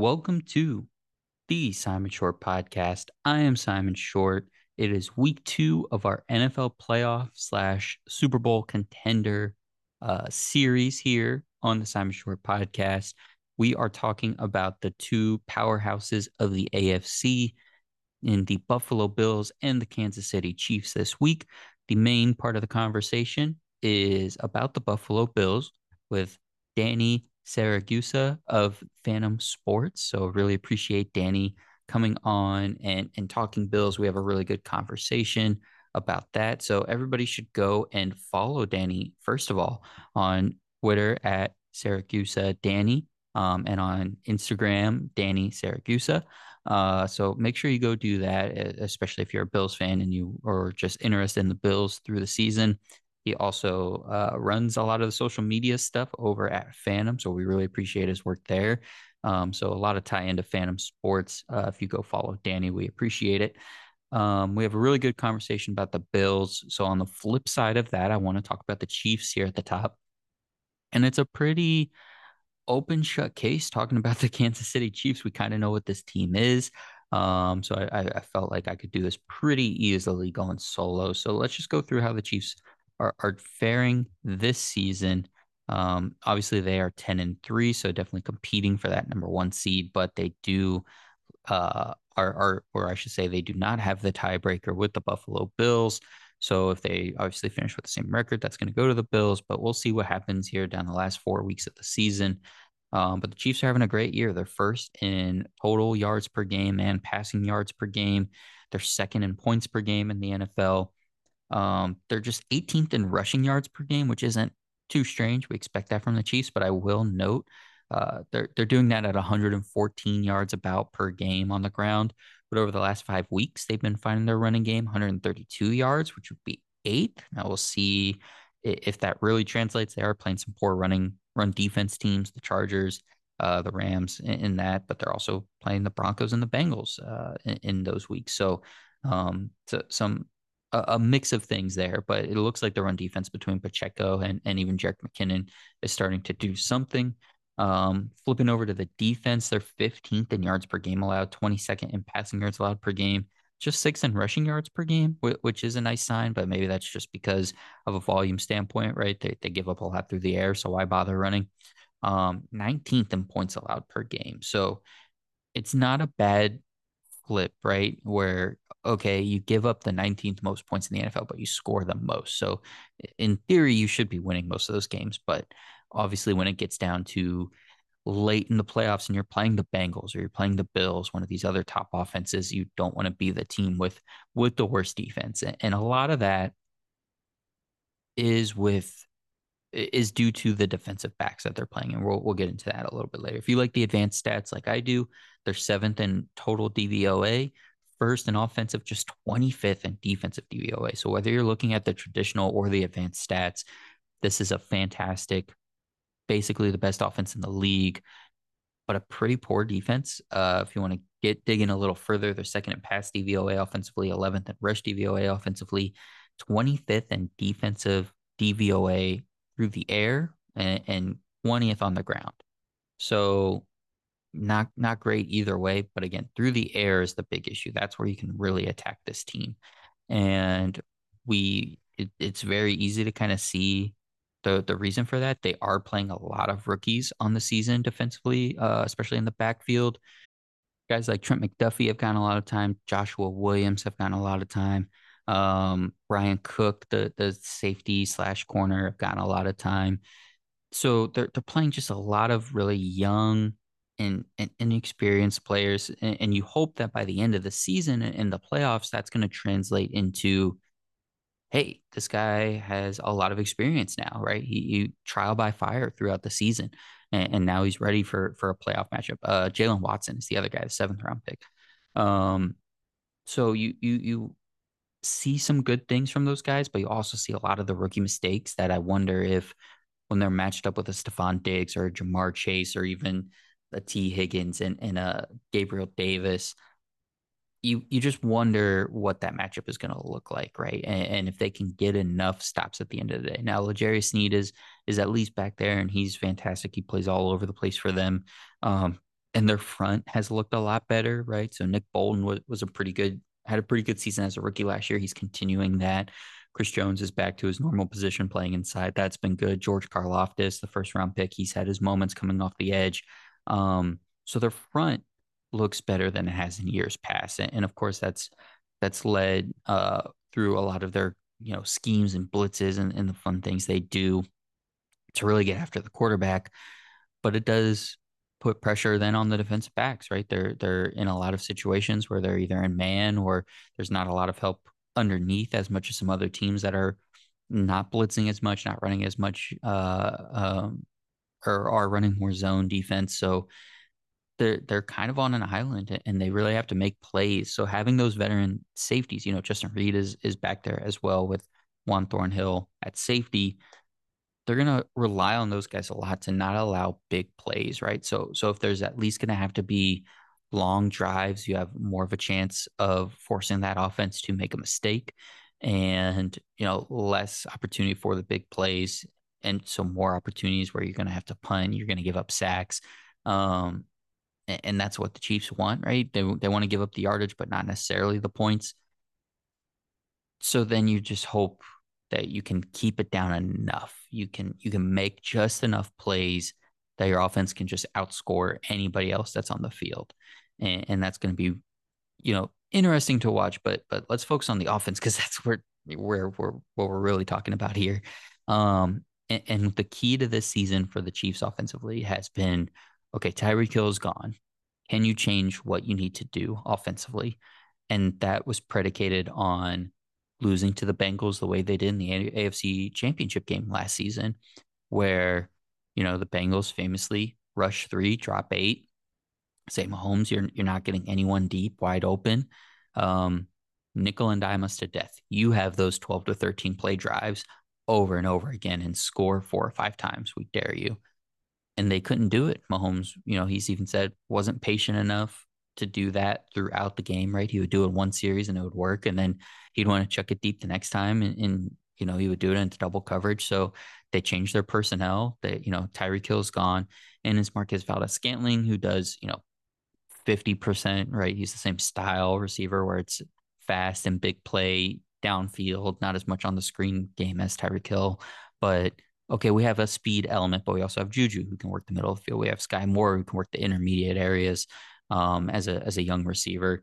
Welcome to the Simon Short podcast. I am Simon Short. It is week two of our NFL playoff slash Super Bowl contender uh, series here on the Simon Short podcast. We are talking about the two powerhouses of the AFC in the Buffalo Bills and the Kansas City Chiefs this week. The main part of the conversation is about the Buffalo Bills with Danny Siragusa of Fantom Sports. So really appreciate Danny coming on and and talking Bills. We have a really good conversation about that. So everybody should go and follow Danny first of all on Twitter at Siragusa Danny um, and on Instagram Danny Siragusa. Uh, so make sure you go do that, especially if you're a Bills fan and you are just interested in the Bills through the season. He also uh, runs a lot of the social media stuff over at Fantom, so we really appreciate his work there. Um, so a lot of tie into Fantom Sports. Uh, if you go follow Danny, we appreciate it. Um, we have a really good conversation about the Bills. So on the flip side of that, I want to talk about the Chiefs here at the top, and it's a pretty open shut case talking about the Kansas City Chiefs. We kind of know what this team is. Um, so I, I felt like I could do this pretty easily going solo. So let's just go through how the Chiefs are, are faring this season. Um, obviously, they are 10 and 3, so definitely competing for that number one seed, but they do, uh, are, are, or I should say, they do not have the tiebreaker with the Buffalo Bills. So if they obviously finish with the same record, that's going to go to the Bills, but we'll see what happens here down the last four weeks of the season. Um, but the Chiefs are having a great year. They're first in total yards per game and passing yards per game. They're second in points per game in the NFL. Um, they're just 18th in rushing yards per game, which isn't too strange. We expect that from the Chiefs, but I will note uh, they're they're doing that at 114 yards about per game on the ground. But over the last five weeks, they've been finding their running game 132 yards, which would be eighth. Now we'll see if that really translates. They are playing some poor running run defense teams, the Chargers, uh, the Rams in, in, that, but they're also playing the Broncos and the Bengals uh, in, in, those weeks. So, um, so some a, a, mix of things there, but it looks like the run defense between Pacheco and, and even Jerick McKinnon is starting to do something. Um, flipping over to the defense, they're 15th in yards per game allowed, 22nd in passing yards allowed per game, just sixth in rushing yards per game, which is a nice sign, but maybe that's just because of a volume standpoint, right? They, they give up a lot through the air, so why bother running? Um, 19th in points allowed per game. So it's not a bad flip, right? Where okay, you give up the 19th most points in the NFL, but you score the most. So in theory, you should be winning most of those games. But obviously, when it gets down to late in the playoffs and you're playing the Bengals or you're playing the Bills, one of these other top offenses, you don't want to be the team with with the worst defense. And a lot of that is with is due to the defensive backs that they're playing. And we'll, we'll get into that a little bit later. If you like the advanced stats like I do, they're seventh in total DVOA, first in offensive, just 25th in defensive DVOA. So whether you're looking at the traditional or the advanced stats, this is a fantastic, basically the best offense in the league, but a pretty poor defense. Uh, if you want to get digging a little further, they're second in pass DVOA offensively, 11th in rush DVOA offensively, 25th in defensive DVOA through the air, and, and 20th on the ground. So not not great either way but again through the air is the big issue. That's where you can really attack this team. And we it, it's very easy to kind of see the the reason for that. They are playing a lot of rookies on the season defensively uh, especially in the backfield. Guys like Trent McDuffie have gotten a lot of time. Joshua Williams have gotten a lot of time. Um, Bryan Cook the the safety slash corner have gotten a lot of time. So they're they're playing just a lot of really young and, and inexperienced players, and, and, you hope that by the end of the season in the playoffs, that's going to translate into, hey, this guy has a lot of experience now, right? He, he trial by fire throughout the season, and, and, now he's ready for for a playoff matchup. Uh, Jaylen Watson is the other guy, the seventh round pick. Um, so you you you see some good things from those guys, but you also see a lot of the rookie mistakes that I wonder if when they're matched up with a Stefon Diggs or a Ja'Marr Chase or even a Tee Higgins and, and a Gabriel Davis, you you just wonder what that matchup is going to look like, right? And, and, if they can get enough stops at the end of the day. Now, L'Jarius Sneed is is at least back there, and he's fantastic. He plays all over the place for them. Um, and their front has looked a lot better, right? So Nick Bolton was, was a pretty good, had a pretty good season as a rookie last year. He's continuing that. Chris Jones is back to his normal position playing inside. That's been good. George Karlaftis, the first round pick, he's had his moments coming off the edge. Um, so their front looks better than it has in years past. And, and of course, that's that's led uh, through a lot of their you know schemes and blitzes and, and the fun things they do to really get after the quarterback. But it does put pressure then on the defensive backs, right? They're they're in a lot of situations where they're either in man or there's not a lot of help underneath as much as some other teams that are not blitzing as much, not running as much, uh, um, or are running more zone defense. So they're they're kind of on an island and they really have to make plays. So having those veteran safeties, you know, Justin Reid is is back there as well with Juan Thornhill at safety they're going to rely on those guys a lot to not allow big plays, right? So so if there's at least going to have to be long drives, you have more of a chance of forcing that offense to make a mistake and, you know, less opportunity for the big plays and so more opportunities where you're going to have to punt, you're going to give up sacks. Um, and, and that's what the Chiefs want, right? They they want to give up the yardage but not necessarily the points. So then you just hope that you can keep it down enough. You can you can make just enough plays that your offense can just outscore anybody else that's on the field, and, and that's going to be, you know, interesting to watch. But but let's focus on the offense because that's where where we're what we're really talking about here. Um, and, and the key to this season for the Chiefs offensively has been, okay, Tyreek Hill is gone. Can you change what you need to do offensively? And that was predicated on losing to the Bengals the way they did in the AFC Championship game last season, where you know the Bengals famously rush three, drop eight. Say Mahomes, you're you're not getting anyone deep, wide open. Um, nickel and dime us to death. You have those 12 to 13 play drives over and over again and score four or five times. We dare you. And they couldn't do it. Mahomes, you know, he's even said wasn't patient enough to do that throughout the game, right? He would do it one series and it would work. And then he'd want to chuck it deep the next time. And, and you know, he would do it into double coverage. So they changed their personnel. That, you know, Tyreek Hill's gone. And it's Marquez Valdes-Scantling, who does, you know, 50%, right? He's the same style receiver where it's fast and big play downfield, not as much on the screen game as Tyreek Hill. But okay, we have a speed element, but we also have Juju who can work the middle of the field. We have Sky Moore who can work the intermediate areas um, as a as a young receiver,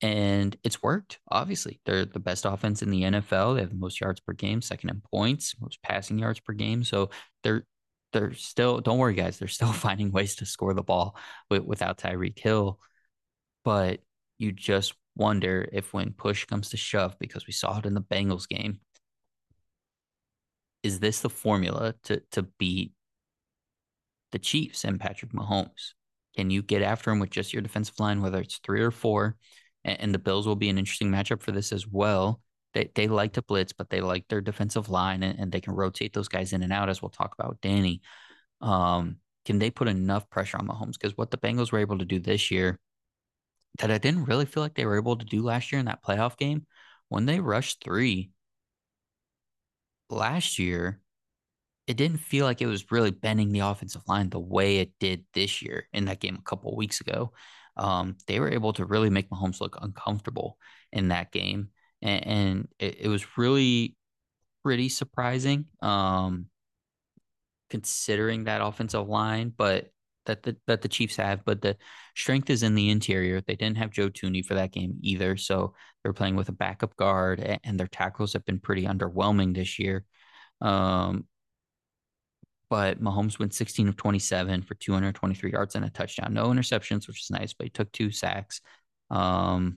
and it's worked. Obviously, they're the best offense in the NFL. They have the most yards per game, second in points, most passing yards per game. So they're they're still. Don't worry, guys. They're still finding ways to score the ball with, without Tyreek Hill, but you just wonder if when push comes to shove, because we saw it in the Bengals game, is this the formula to to beat the Chiefs and Patrick Mahomes? Can you get after him with just your defensive line, whether it's three or four? And, and the Bills will be an interesting matchup for this as well. They, they like to blitz, but they like their defensive line and, and they can rotate those guys in and out, as we'll talk about Danny. Um, can they put enough pressure on Mahomes? Because what the Bengals were able to do this year that I didn't really feel like they were able to do last year in that playoff game when they rushed three last year, it didn't feel like it was really bending the offensive line the way it did this year in that game a couple weeks ago. Um, they were able to really make Mahomes look uncomfortable in that game, and, and it, it, was really pretty surprising, um, considering that offensive line, but that the that the Chiefs have. But the strength is in the interior. They didn't have Joe Thuney for that game either, so they're playing with a backup guard, and, their tackles have been pretty underwhelming this year. Um, but Mahomes went 16 of 27 for 223 yards and a touchdown. No interceptions, which is nice, but he took two sacks, um,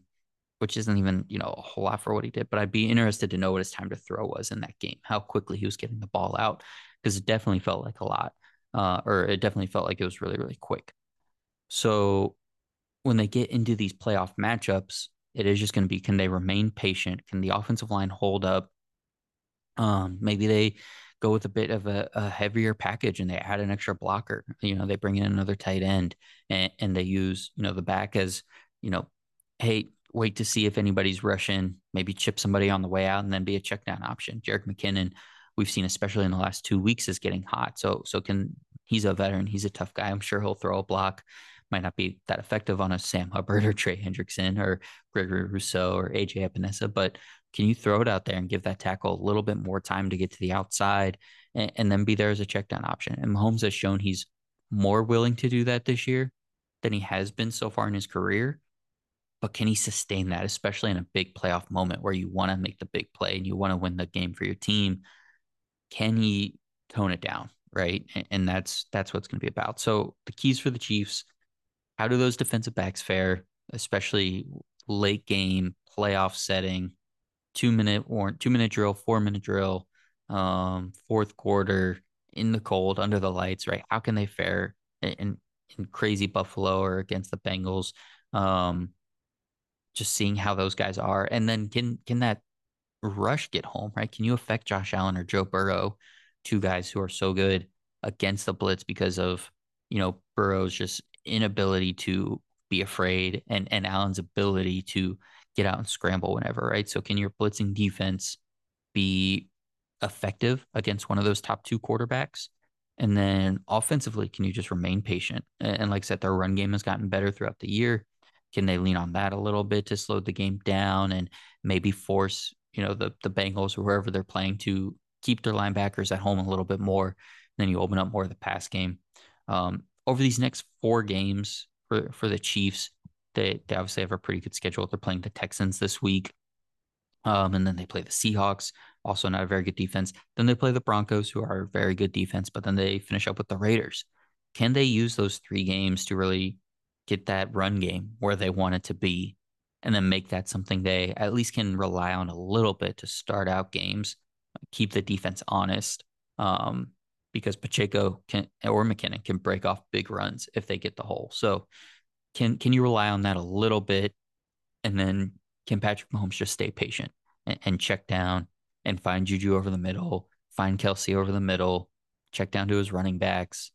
which isn't even, you know, a whole lot for what he did. But I'd be interested to know what his time to throw was in that game, how quickly he was getting the ball out, because it definitely felt like a lot, uh, or it definitely felt like it was really, really quick. So when they get into these playoff matchups, it is just going to be can they remain patient? Can the offensive line hold up? Um, maybe they go with a bit of a, a, heavier package and they add an extra blocker. You know, they bring in another tight end and, and they use, you know, the back as, you know, hey, wait to see if anybody's rushing, maybe chip somebody on the way out and then be a check down option. Jerick McKinnon, we've seen, especially in the last two weeks, is getting hot. So, so can he's a veteran, he's a tough guy. I'm sure he'll throw a block. might not be that effective on a Sam Hubbard or Trey Hendrickson or Gregory Rousseau or AJ Epenesa, but can you throw it out there and give that tackle a little bit more time to get to the outside and, and then be there as a check down option? And Mahomes has shown he's more willing to do that this year than he has been so far in his career. But can he sustain that, especially in a big playoff moment where you want to make the big play and you want to win the game for your team? Can he tone it down? Right. And, and that's that's what's going to be about. So the keys for the Chiefs, how do those defensive backs fare, especially late game playoff setting, two minute or two minute drill, four minute drill, um, fourth quarter in the cold under the lights, right? How can they fare in, in crazy Buffalo or against the Bengals? Um, just seeing how those guys are, and then can can that rush get home, right? Can you affect Josh Allen or Joe Burrow, two guys who are so good against the blitz because of you know Burrow's just inability to be afraid and and Allen's ability to get out and scramble whenever, right? So can your blitzing defense be effective against one of those top two quarterbacks? And then offensively, can you just remain patient? And like I said, their run game has gotten better throughout the year. Can they lean on that a little bit to slow the game down and maybe force, you know, the the Bengals or wherever they're playing to keep their linebackers at home a little bit more? Then you open up more of the pass game. Um, over these next four games for for the Chiefs, they they obviously have a pretty good schedule. They're playing the Texans this week. Um, and then they play the Seahawks, also not a very good defense. Then they play the Broncos, who are a very good defense, but then they finish up with the Raiders. Can they use those three games to really get that run game where they want it to be and then make that something they at least can rely on a little bit to start out games, keep the defense honest? Um, because Pacheco can or McKinnon can break off big runs if they get the hole. So can can you rely on that a little bit and then can Patrick Mahomes just stay patient and, and check down and find Juju over the middle, find Kelce over the middle, check down to his running backs,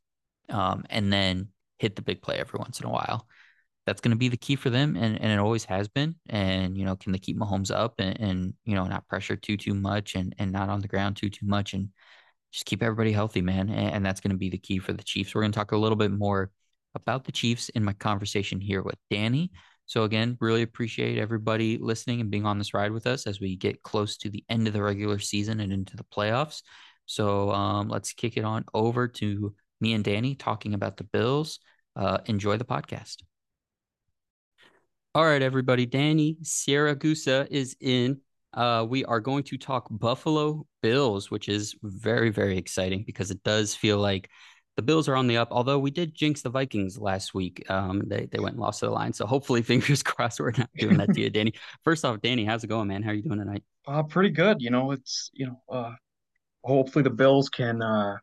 um, and then hit the big play every once in a while. That's going to be the key for them, and, and it always has been. And you know, can they keep Mahomes up and, and you know not pressure too too much and and not on the ground too too much, and just keep everybody healthy, man. And, and that's going to be the key for the Chiefs. We're going to talk a little bit more about the Chiefs in my conversation here with Danny. So again, really appreciate everybody listening and being on this ride with us as we get close to the end of the regular season and into the playoffs. So um, let's kick it on over to me and Danny talking about the Bills. Uh, enjoy the podcast. All right, everybody. Danny Siragusa is in. Uh, we are going to talk Buffalo Bills, which is very, very exciting because it does feel like the Bills are on the up, although we did jinx the Vikings last week. Um, they they went and lost to the line. So hopefully, fingers crossed, we're not doing that to you, Danny. First off, Danny, how's it going, man? How are you doing tonight? Uh, pretty good. You know, it's you know, uh, hopefully the Bills can uh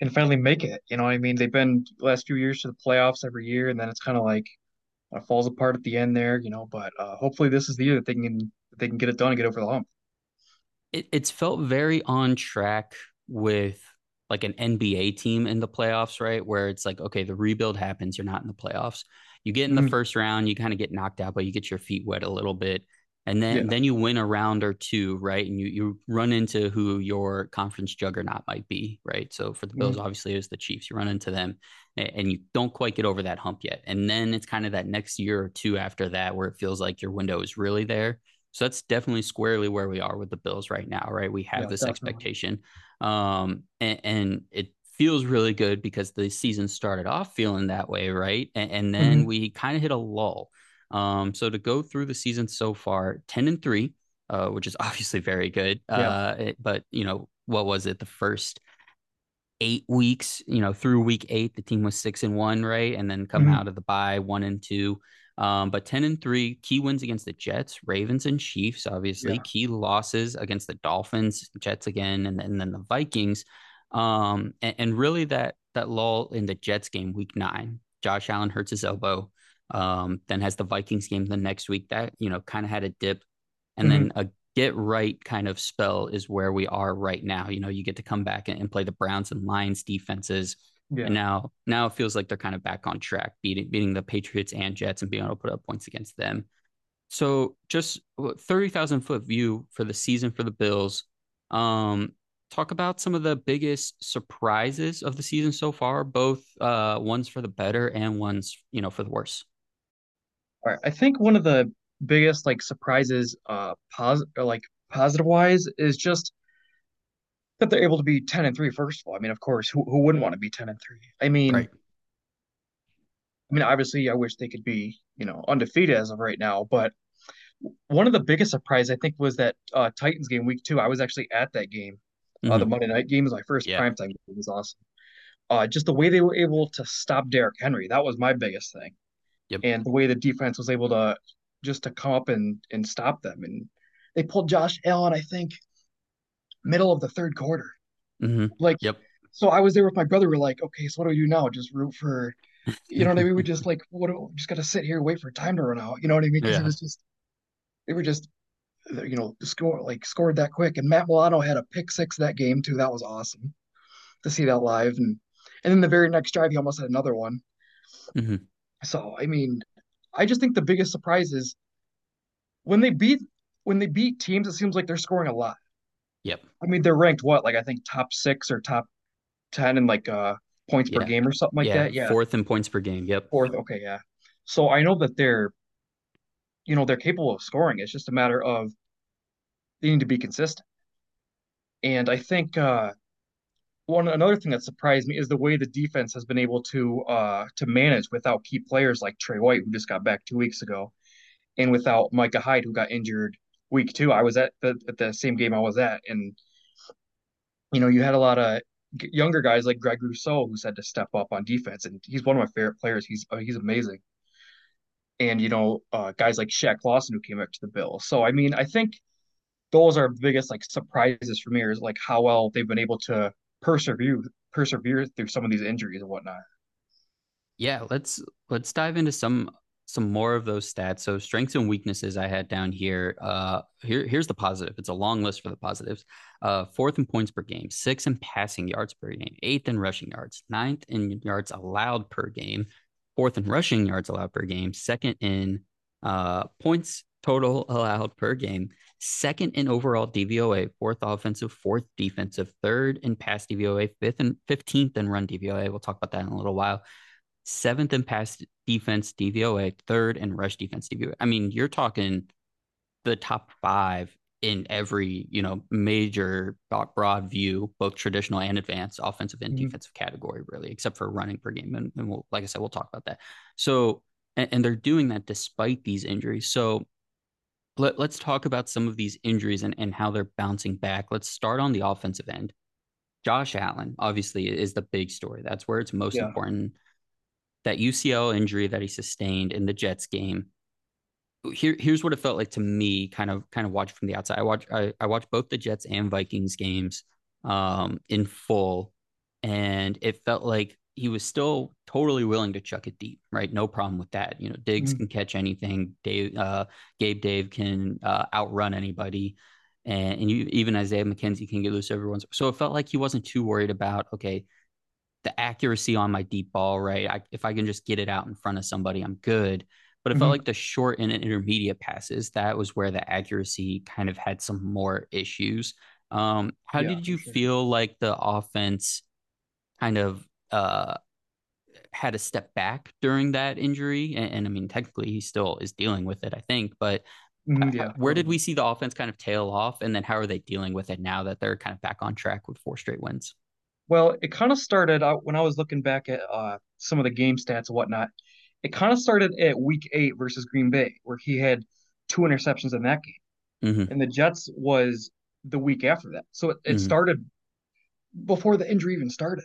can finally make it. You know, I mean, they've been last few years to the playoffs every year, and then it's kind of like uh, falls apart at the end there. You know, but uh, hopefully this is the year that they can they can get it done and get over the hump. It, it's felt very on track with like an NBA team in the playoffs, right? Where it's like, okay, the rebuild happens, you're not in the playoffs. You get in the mm-hmm. first round, you kind of get knocked out, but you get your feet wet a little bit. And then yeah. then you win a round or two, right? And you you run into who your conference juggernaut might be, right? So for the Bills, mm-hmm. obviously, it was the Chiefs. You run into them and you don't quite get over that hump yet. And then it's kind of that next year or two after that where it feels like your window is really there. So that's definitely squarely where we are with the Bills right now, right? We have yeah, this definitely. expectation. Um, and, and, it feels really good because the season started off feeling that way, right? And, and then mm-hmm. we kind of hit a lull. Um, so to go through the season so far, 10 and 3, uh, which is obviously very good. Yeah. Uh, it, but, you know, what was it? The first eight weeks, you know, through week eight, the team was six and one, right? And then come mm-hmm. out of the bye one and two. Um, but 10 and 3, key wins against the Jets, Ravens, and Chiefs, obviously. Yeah. Key losses against the Dolphins, Jets again, and, and then the Vikings. Um, and, and, really that that lull in the Jets game, week nine. Josh Allen hurts his elbow. Um, then has the Vikings game the next week. That, you know, kind of had a dip. And mm-hmm. then a get right kind of spell is where we are right now. You know, you get to come back and, and play the Browns and Lions defenses yeah. And now now it feels like they're kind of back on track, beating beating the Patriots and Jets and being able to put up points against them. So just thirty thousand foot view for the season for the Bills. Um, talk about some of the biggest surprises of the season so far, both uh, ones for the better and ones, you know, for the worse. All right. I think one of the biggest like surprises, uh, positive like positive wise, is just that they're able to be 10 and 3 first of all. I mean, of course, who, who wouldn't want to be 10 and 3? I mean, right. I mean, obviously I wish they could be, you know, undefeated as of right now, but one of the biggest surprise I think was that uh, Titans game week 2. I was actually at that game. Mm-hmm. Uh, the Monday night game was my first yeah. primetime game. It was awesome. Uh, just the way they were able to stop Derrick Henry, that was my biggest thing. Yep. And the way the defense was able to just to come up and and stop them. And they pulled Josh Allen, I think, middle of the third quarter. Mm-hmm. Like, yep. So I was there with my brother. We're like, okay, so what do we do now? Just root for, you know what I mean? We just like, what? Do, just got to sit here, wait for time to run out. You know what I mean? Because yeah. it was just, they were just, you know, score like scored that quick. And Matt Milano had a pick six that game too. That was awesome to see that live. And and then the very next drive, he almost had another one. Mm-hmm. So I mean, I just think the biggest surprise is when they beat when they beat teams, it seems like they're scoring a lot. Yep. I mean, they're ranked what, like I think top six or top ten in like uh points yeah. per game or something like yeah, that. Yeah. Fourth in points per game. Yep. Fourth. Okay. Yeah. So I know that they're, you know, they're capable of scoring. It's just a matter of they need to be consistent. And I think uh one another thing that surprised me is the way the defense has been able to uh to manage without key players like Tre White, who just got back two weeks ago, and without Micah Hyde, who got injured week two. I was at the at the same game I was at, and you know, you had a lot of younger guys like Greg Rousseau who said to step up on defense, and he's one of my favorite players. He's uh, he's amazing. And you know, uh, guys like Shaq Lawson who came up to the Bills. So I mean, I think those are biggest like surprises for me is like how well they've been able to persevere persevere through some of these injuries and whatnot. Yeah, let's let's dive into some some more of those stats. So strengths and weaknesses I had down here. Uh, here here's the positive. It's a long list for the positives. Uh, fourth in points per game, sixth in passing yards per game, eighth in rushing yards, ninth in yards allowed per game, fourth in rushing yards allowed per game, second in uh, points total allowed per game, second in overall DVOA, fourth offensive, fourth defensive, third in pass DVOA, fifth and fifteenth in run DVOA. We'll talk about that in a little while. Seventh in pass defense DVOA, third in rush defense DVOA. I mean, you're talking the top five in every you know major broad view, both traditional and advanced offensive and mm-hmm. defensive category, really, except for running per game. And, and we'll, like I said, we'll talk about that. So, and, and they're doing that despite these injuries. So let, let's talk about some of these injuries and, and how they're bouncing back. Let's start on the offensive end. Josh Allen, obviously, is the big story. That's where it's most yeah. important. That UCL injury that he sustained in the Jets game. Here, here's what it felt like to me, kind of, kind of watch from the outside. I watched, I, I watched both the Jets and Vikings games, um, in full, and it felt like he was still totally willing to chuck it deep, right? No problem with that. You know, Diggs mm-hmm. can catch anything. Dave, uh, Gabe Dave can uh, outrun anybody, and, and you, even Isaiah McKenzie can get loose every once. So it felt like he wasn't too worried about okay, the accuracy on my deep ball, right? I, if I can just get it out in front of somebody, I'm good. But it mm-hmm. felt like the short and intermediate passes that was where the accuracy kind of had some more issues. Um, how yeah, did you sure. feel like the offense kind of uh, had a step back during that injury. And, and, I mean, technically, he still is dealing with it, I think. But mm, yeah. where did we see the offense kind of tail off? And then how are they dealing with it now that they're kind of back on track with four straight wins? Well, it kind of started out when I was looking back at uh, some of the game stats and whatnot. It kind of started at week eight versus Green Bay, where he had two interceptions in that game. Mm-hmm. And the Jets was the week after that. So it, it mm-hmm. started before the injury even started.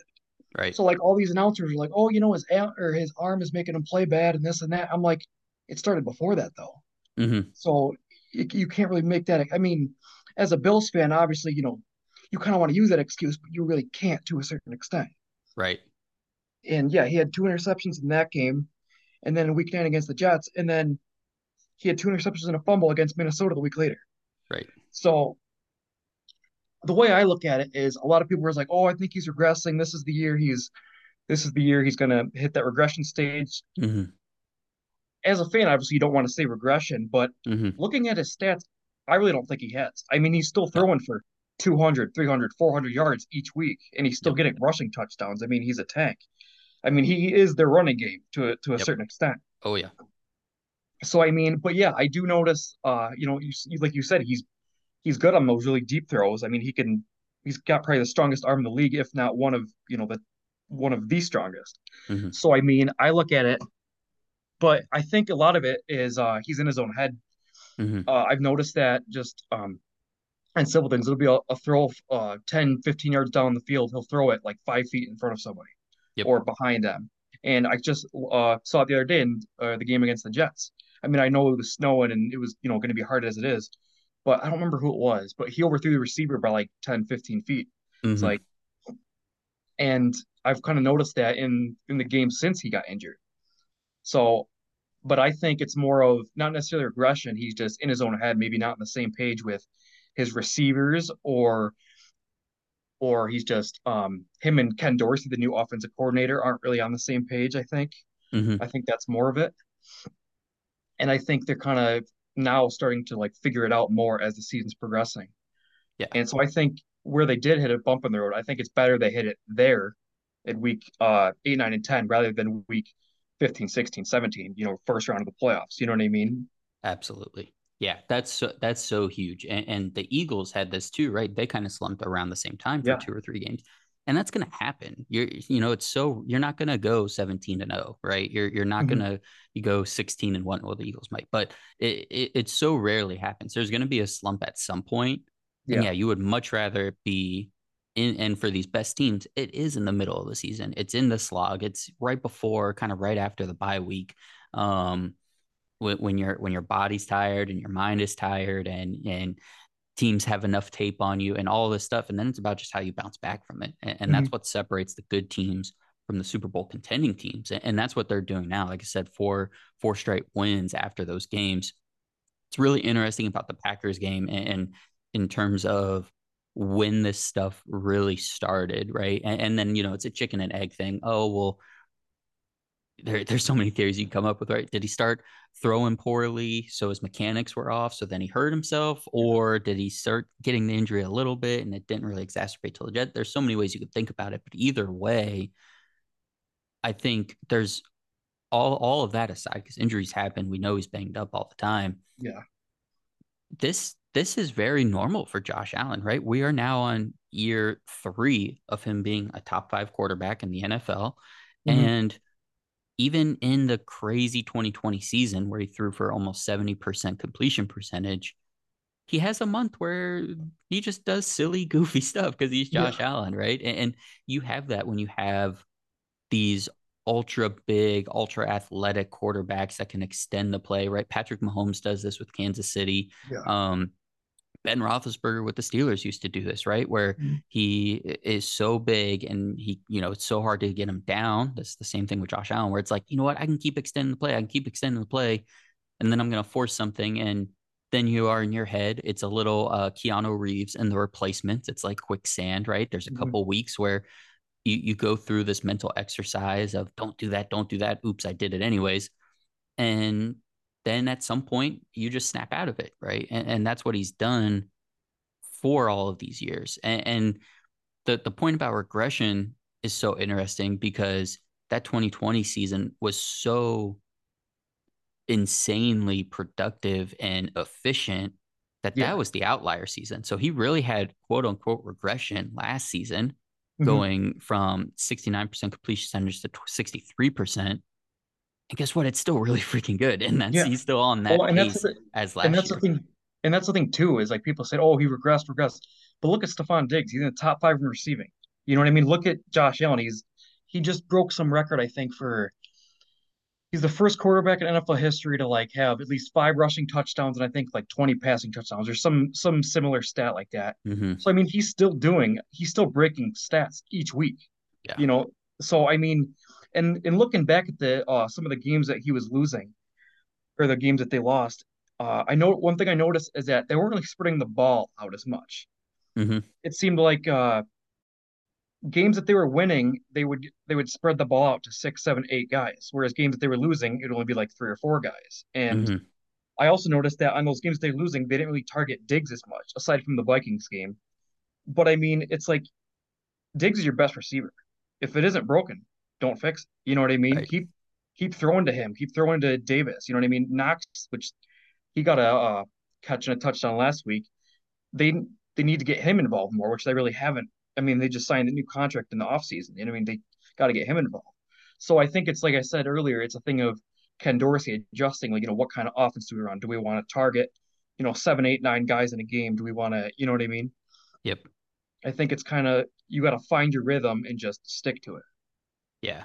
Right. So like all these announcers are like, oh, you know, his or his arm is making him play bad and this and that. I'm like, it started before that though. Mm-hmm. So you, you can't really make that. I mean, as a Bills fan, obviously, you know, you kind of want to use that excuse, but you really can't to a certain extent. Right. And yeah, he had two interceptions in that game, and then a week nine against the Jets, and then he had two interceptions and a fumble against Minnesota the week later. Right. So the way I look at it is a lot of people were like, "Oh, I think he's regressing. This is the year he's, this is the year he's going to hit that regression stage." Mm-hmm. As a fan, obviously, you don't want to say regression, but mm-hmm. looking at his stats, I really don't think he has. I mean, he's still throwing for 200, 300, 400 yards each week, and he's still Yep. getting rushing touchdowns. I mean, he's a tank. I mean, he is their running game to a, to a Yep. certain extent. Oh yeah. So I mean, but yeah, I do notice. Uh, you know, you, like you said, he's he's good on those really deep throws. I mean, he can. He's got probably the strongest arm in the league, if not one of you know the one of the strongest. hmm So I mean, I look at it, but I think a lot of it is uh, he's in his own head. hmm Uh, I've noticed that just um, and simple things. It'll be a, a throw uh 10, 15 yards down the field. He'll throw it like five feet in front of somebody Yep. or behind them. And I just uh, saw it the other day in uh, the game against the Jets. I mean, I know it was snowing and it was, you know, going to be hard as it is, but I don't remember who it was, but he overthrew the receiver by like 10, 15 feet. It's hmm like, and I've kind of noticed that in in the game since he got injured. So, but I think it's more of not necessarily aggression. He's just in his own head, maybe not on the same page with his receivers or or he's just um him and Ken Dorsey, the new offensive coordinator, aren't really on the same page, I think. hmm I think that's more of it. And I think they're kind of now starting to like figure it out more as the season's progressing. Yeah. And so I think where they did hit a bump in the road, I think it's better they hit it there in week uh 8, 9, and 10 rather than week 15, 16, 17, you know, first round of the playoffs. You know what I mean? Absolutely. Yeah, that's so, that's so huge. And, and the Eagles had this too, right? They kind of slumped around the same time for Yeah. two or three games. And that's going to happen. You're, you know, it's so you're not going to go 17 to 0, right? You're you're not Mhm. going to you go 16 and 1 well the Eagles might, but it, it it so rarely happens. There's going to be a slump at some point. And Yeah. yeah, you would much rather be in and for these best teams, it is in the middle of the season. It's in the slog. It's right before kind of right after the bye week. Um when, when your when your body's tired and your mind is tired and and teams have enough tape on you and all this stuff and then it's about just how you bounce back from it and, and that's Mhm. what separates the good teams from the super bowl contending teams and, and that's what they're doing now. Like i said four four straight wins after those games. It's really interesting about the packers game and, and in terms of when this stuff really started right? And, and then you know it's a chicken and egg thing. Oh well there, there's so many theories you can come up with, right? Did he start throwing poorly so his mechanics were off, so then he hurt himself, or did he start getting the injury a little bit and it didn't really exacerbate till the jet? There's so many ways you could think about it, but either way, I think there's all all of that aside because injuries happen. We know he's banged up all the time. Yeah. This this is very normal for Josh Allen, right? We are now on year three of him being a top five quarterback in the NFL, Mhm. and even in the crazy 2020 season where he threw for almost 70% completion percentage, he has a month where he just does silly, goofy stuff because he's Josh Yeah. Allen, right? And, and you have that when you have these ultra big, ultra athletic quarterbacks that can extend the play, right? Patrick Mahomes does this with Kansas City. Yeah. Um, Ben Roethlisberger with the Steelers used to do this, right? Where Mhm. he is so big and he, you know, it's so hard to get him down. That's the same thing with Josh Allen, where it's like, you know what, I can keep extending the play, I can keep extending the play, and then I'm going to force something, and then you are in your head. It's a little uh, Keanu Reeves and the replacements. It's like quicksand, right? There's a Mhm. couple weeks where you you go through this mental exercise of don't do that, don't do that. Oops, I did it anyways, and then at some point you just snap out of it, right? And, and that's what he's done for all of these years. And, and the the point about regression is so interesting because that 2020 season was so insanely productive and efficient that Yeah. that was the outlier season. So he really had quote unquote regression last season, Mhm. going from 69% completion percentage to 63%. And guess what? It's still really freaking good. And that's Yeah. he's still on that Well, and that's the, as last and that's year. the thing, and that's the thing too, is like people said, oh, he regressed, regressed. But look at Stefon Diggs. He's in the top five in receiving. You know what I mean? Look at Josh Allen. He's he just broke some record, I think, for he's the first quarterback in NFL history to like have at least five rushing touchdowns and I think like 20 passing touchdowns or some some similar stat like that. hmm So I mean, he's still doing, he's still breaking stats each week. Yeah. You know, so I mean, and and looking back at the uh some of the games that he was losing or the games that they lost, uh I know one thing I noticed is that they weren't really spreading the ball out as much. hmm It seemed like uh games that they were winning, they would they would spread the ball out to six, seven, eight guys, whereas games that they were losing, it'd only be like three or four guys. And hmm I also noticed that on those games they're losing, they didn't really target Diggs as much, aside from the Vikings game. but I mean, it's like Diggs is your best receiver. If it isn't broken, don't fix. You know what I mean? Right. Keep keep throwing to him. Keep throwing to Davis. You know what I mean? Knox, which he got a uh, catch and a touchdown last week. They they need to get him involved more, which they really haven't. I mean, they just signed a new contract in the offseason. You know what I mean? They got to get him involved. So I think it's like I said earlier, it's a thing of Ken Dorsey adjusting, like, you know, what kind of offense do we run? Do we want to target, you know, seven, eight, nine guys in a game? Do we want to, you know what I mean? Yep. I think it's kind of you got to find your rhythm and just stick to it. Yeah.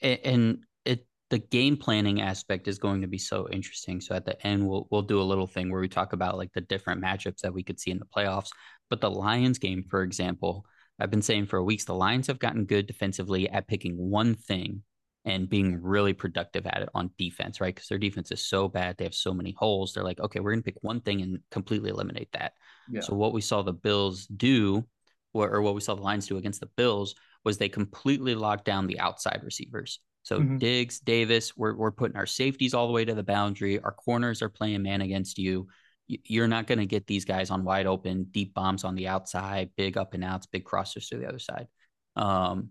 And it the game planning aspect is going to be so interesting. So at the end we'll we'll do a little thing where we talk about like the different matchups that we could see in the playoffs. But the Lions game, for example, I've been saying for weeks the Lions have gotten good defensively at picking one thing and being really productive at it on defense, right? Because their defense is so bad. They have so many holes. They're like, okay, we're going to pick one thing and completely eliminate that. Yeah. So, what we saw the Bills do, or what we saw the Lions do against the Bills, was they completely locked down the outside receivers. So, mm-hmm. Diggs, Davis, we're, we're putting our safeties all the way to the boundary. Our corners are playing man against you. You're not going to get these guys on wide open, deep bombs on the outside, big up and outs, big crossers to the other side. Um,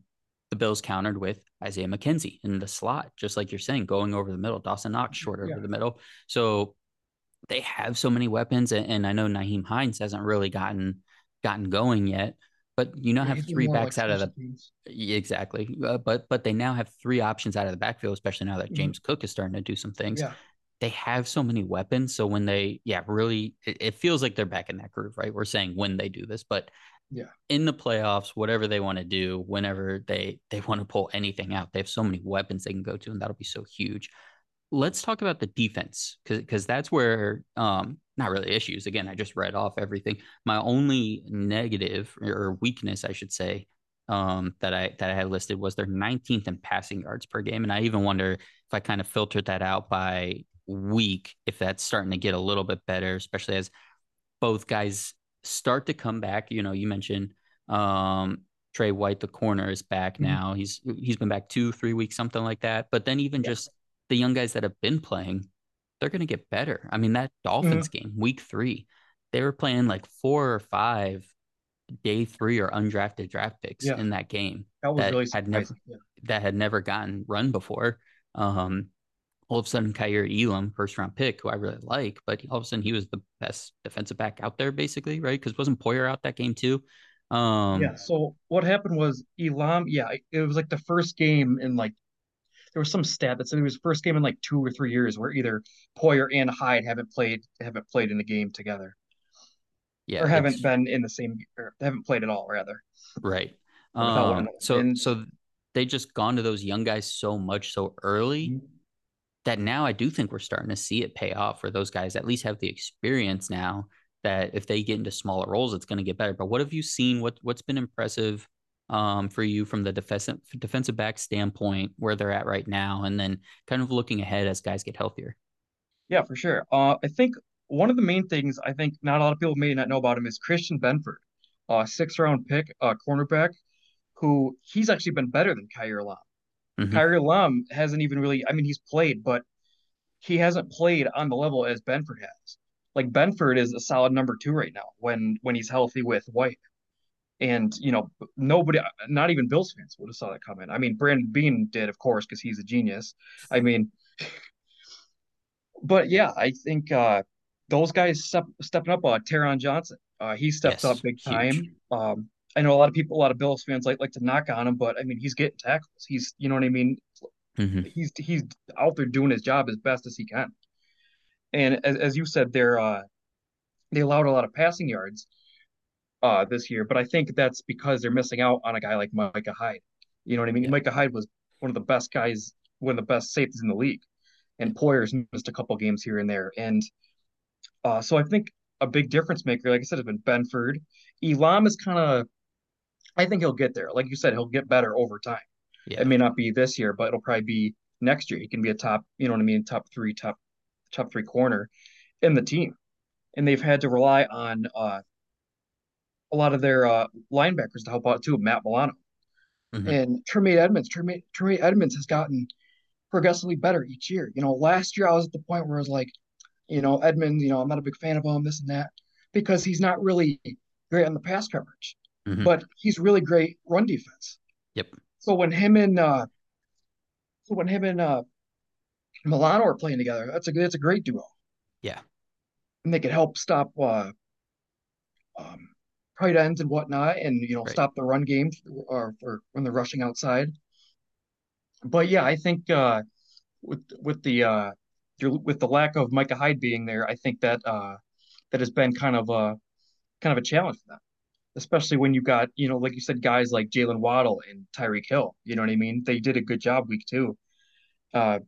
the Bills countered with Isaiah McKenzie in the slot, just like you're saying, going over the middle. Dawson Knox short over yeah. the middle. So they have so many weapons, and, and, I know Nyheim Hines hasn't really gotten gotten going yet. But you now have three backs like out of the exactly. Uh, but but they now have three options out of the backfield, especially now that mm-hmm. James Cook is starting to do some things. Yeah. They have so many weapons, so when they yeah really, it, it feels like they're back in that groove, right? We're saying when they do this, but yeah in the playoffs whatever they want to do whenever they they want to pull anything out they have so many weapons they can go to and that'll be so huge let's talk about the defense because because that's where um not really issues again i just read off everything my only negative or weakness i should say um that i that i had listed was their 19th in passing yards per game and i even wonder if i kind of filtered that out by week if that's starting to get a little bit better especially as both guys start to come back. You know, you mentioned um, Tre White, the corner, is back mm-hmm. now. He's he's been back two, three weeks, something like that. But then even yeah. just the young guys that have been playing, they're going to get better. I mean, that Dolphins mm-hmm. game, week three, they were playing like four or five day three or undrafted draft picks yeah. in that game. That was that really had never yeah. that had never gotten run before. Um, all of a sudden Kaiir Elam, first round pick, who I really like, but all of a sudden he was the best defensive back out there, basically, right? Because wasn't Poyer out that game too? Um, yeah. So what happened was Elam, yeah, it was like the first game in like there was some stat that said it was first game in like two or three years where either Poyer and Hyde haven't played haven't played in a game together. Yeah, or haven't been in the same or haven't played at all, rather. Right. Um, so and, so they just gone to those young guys so much so early. Mm-hmm that now I do think we're starting to see it pay off for those guys at least have the experience now that if they get into smaller roles, it's going to get better. But what have you seen? What what's been impressive um, for you from the defensive defensive back standpoint, where they're at right now, and then kind of looking ahead as guys get healthier? Yeah, for sure. Uh, I think one of the main things I think not a lot of people may not know about him is Christian Benford, uh, six round pick, uh, cornerback, who he's actually been better than Kaiir Elam. Mm-hmm. Kaiir Elam hasn't even really, I mean, he's played, but he hasn't played on the level as Benford has. Like Benford is a solid number two right now when when he's healthy with White. And you know, nobody, not even Bills fans would have saw that coming. I mean, Brandon Beane did, of course, because he's a genius. I mean, but yeah, I think uh, those guys step, stepping up. Uh, Taron Johnson, uh, he stepped yes, up big time. Um, I know a lot of people, a lot of Bills fans like like to knock on him, but I mean, he's getting tackles. He's, you know what I mean. Mm-hmm. He's he's out there doing his job as best as he can. And as, as you said, they're uh, they allowed a lot of passing yards uh, this year, but I think that's because they're missing out on a guy like Micah Hyde. You know what I mean? Yeah. Micah Hyde was one of the best guys, one of the best safeties in the league, and Poyer's missed a couple games here and there. And uh, so I think a big difference maker, like I said, has been Benford. Elam is kind of I think he'll get there. Like you said, he'll get better over time. Yeah. It may not be this year, but it'll probably be next year. He can be a top, you know what I mean, top three, top top three corner in the team. And they've had to rely on uh, a lot of their uh, linebackers to help out too, Matt Milano. Mm-hmm. And Tremaine Edmunds, Tremaine, Tremaine Edmunds has gotten progressively better each year. You know, last year I was at the point where I was like, you know, Edmunds, you know, I'm not a big fan of him, this and that, because he's not really great on the pass coverage Mhm. but he's really great run defense. Yep. So when him and uh, so when him and uh, Milano are playing together, that's a that's a great duo, Yeah. and they can help stop uh, um, tight ends and whatnot, and you know Right. stop the run game or, or when they're rushing outside. But yeah, I think uh, with with the uh, your, with the lack of Micah Hyde being there, I think that uh, that has been kind of a kind of a challenge for them, especially when you got you know like you said guys like Jaylen Waddle and Tyreek Hill. You know what I mean? They did a good job week two. Uh,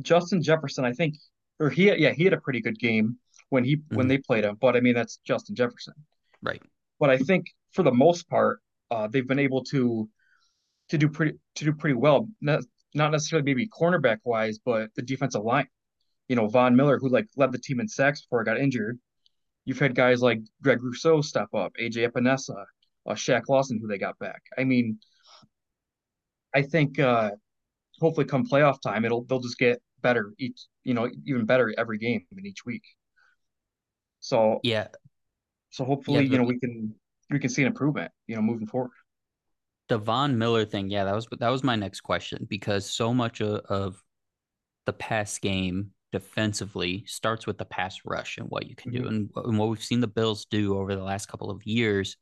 Justin Jefferson, I think, or he yeah he had a pretty good game when he when Mhm. they played him, but I mean that's Justin Jefferson. Right. But I think for the most part, uh, they've been able to to do pretty to do pretty well. Not, not necessarily maybe cornerback wise, but the defensive line. You know, Von Miller, who like led the team in sacks before he got injured. You've had guys like Greg Rousseau step up, AJ Epenesa, uh, Shaq Lawson, who they got back. I mean, I think uh, hopefully come playoff time, it'll they'll just get better each, you know, even better every game in each week. So Yeah. So Yeah. hopefully, you know, we can we can see an improvement, you know, moving forward. the Von Miller thing. Yeah. That was that was my next question because so much of, of the pass game defensively starts with the pass rush and what you can do. Mhm. And, and what we've seen the Bills do over the last couple of years,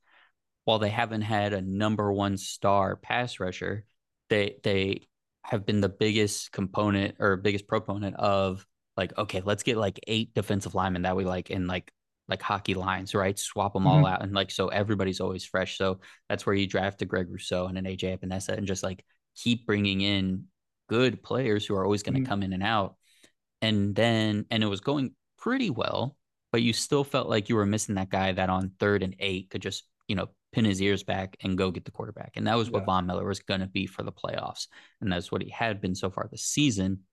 while they haven't had a number one star pass rusher, they they have been the biggest component or biggest proponent of like, okay, let's get like eight defensive linemen that we like and like like hockey lines, right? Swap them all Mhm. out and like so everybody's always fresh. So that's where you draft a Greg Rousseau and an AJ Epenesa and just like keep bringing in good players who are always going to Mhm. come in and out. And then, and it was going pretty well, but you still felt like you were missing that guy that on third and eight could just, you know, pin his ears back and go get the quarterback. And that was what Yeah. Von Miller was going to be for the playoffs. And that's what he had been so far this season.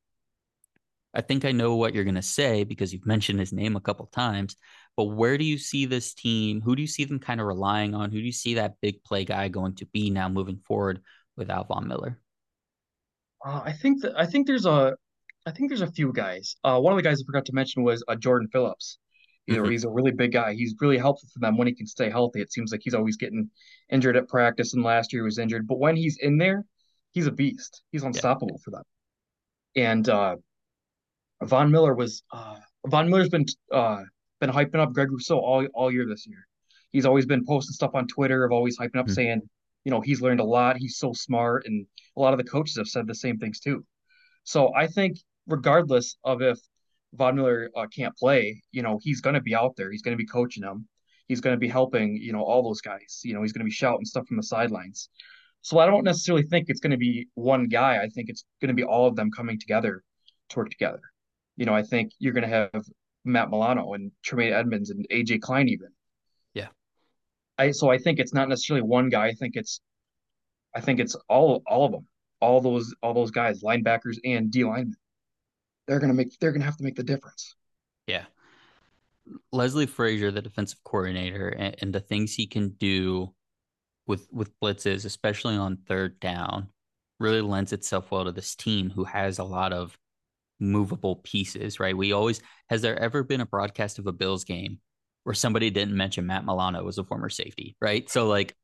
I think I know what you're going to say because you've mentioned his name a couple times. But where do you see this team? Who do you see them kind of relying on? Who do you see that big play guy going to be now moving forward without Von Miller? Uh, I think that I think there's a I think there's a few guys. Uh, one of the guys I forgot to mention was uh, Jordan Phillips. You know, Mm-hmm. he's a really big guy. He's really helpful for them when he can stay healthy. It seems like he's always getting injured at practice, and last year he was injured. But when he's in there, he's a beast. He's Yeah. unstoppable for them. And uh, Von Miller was uh, Von Miller's been uh, been hyping up Greg Rousseau all all year this year. He's always been posting stuff on Twitter of always hyping up, Mhm. saying, you know, he's learned a lot. He's so smart, and a lot of the coaches have said the same things too. So I think regardless of if Von Miller uh, can't play, you know, he's going to be out there. He's going to be coaching them. He's going to be helping, you know, all those guys. You know, he's going to be shouting stuff from the sidelines. So I don't necessarily think it's going to be one guy. I think it's going to be all of them coming together to work together. You know, I think you're going to have Matt Milano and Tremaine Edmunds and AJ Klein even. Yeah. I so I think it's not necessarily one guy. I think it's I think it's all all of them. All those all those guys, linebackers and D linemen. They're gonna make they're gonna have to make the difference. Yeah. Leslie Frazier, the defensive coordinator, and, and the things he can do with with blitzes, especially on third down, really lends itself well to this team who has a lot of movable pieces, right? We always has there ever been a broadcast of a Bills game where somebody didn't mention Matt Milano was a former safety, right? So like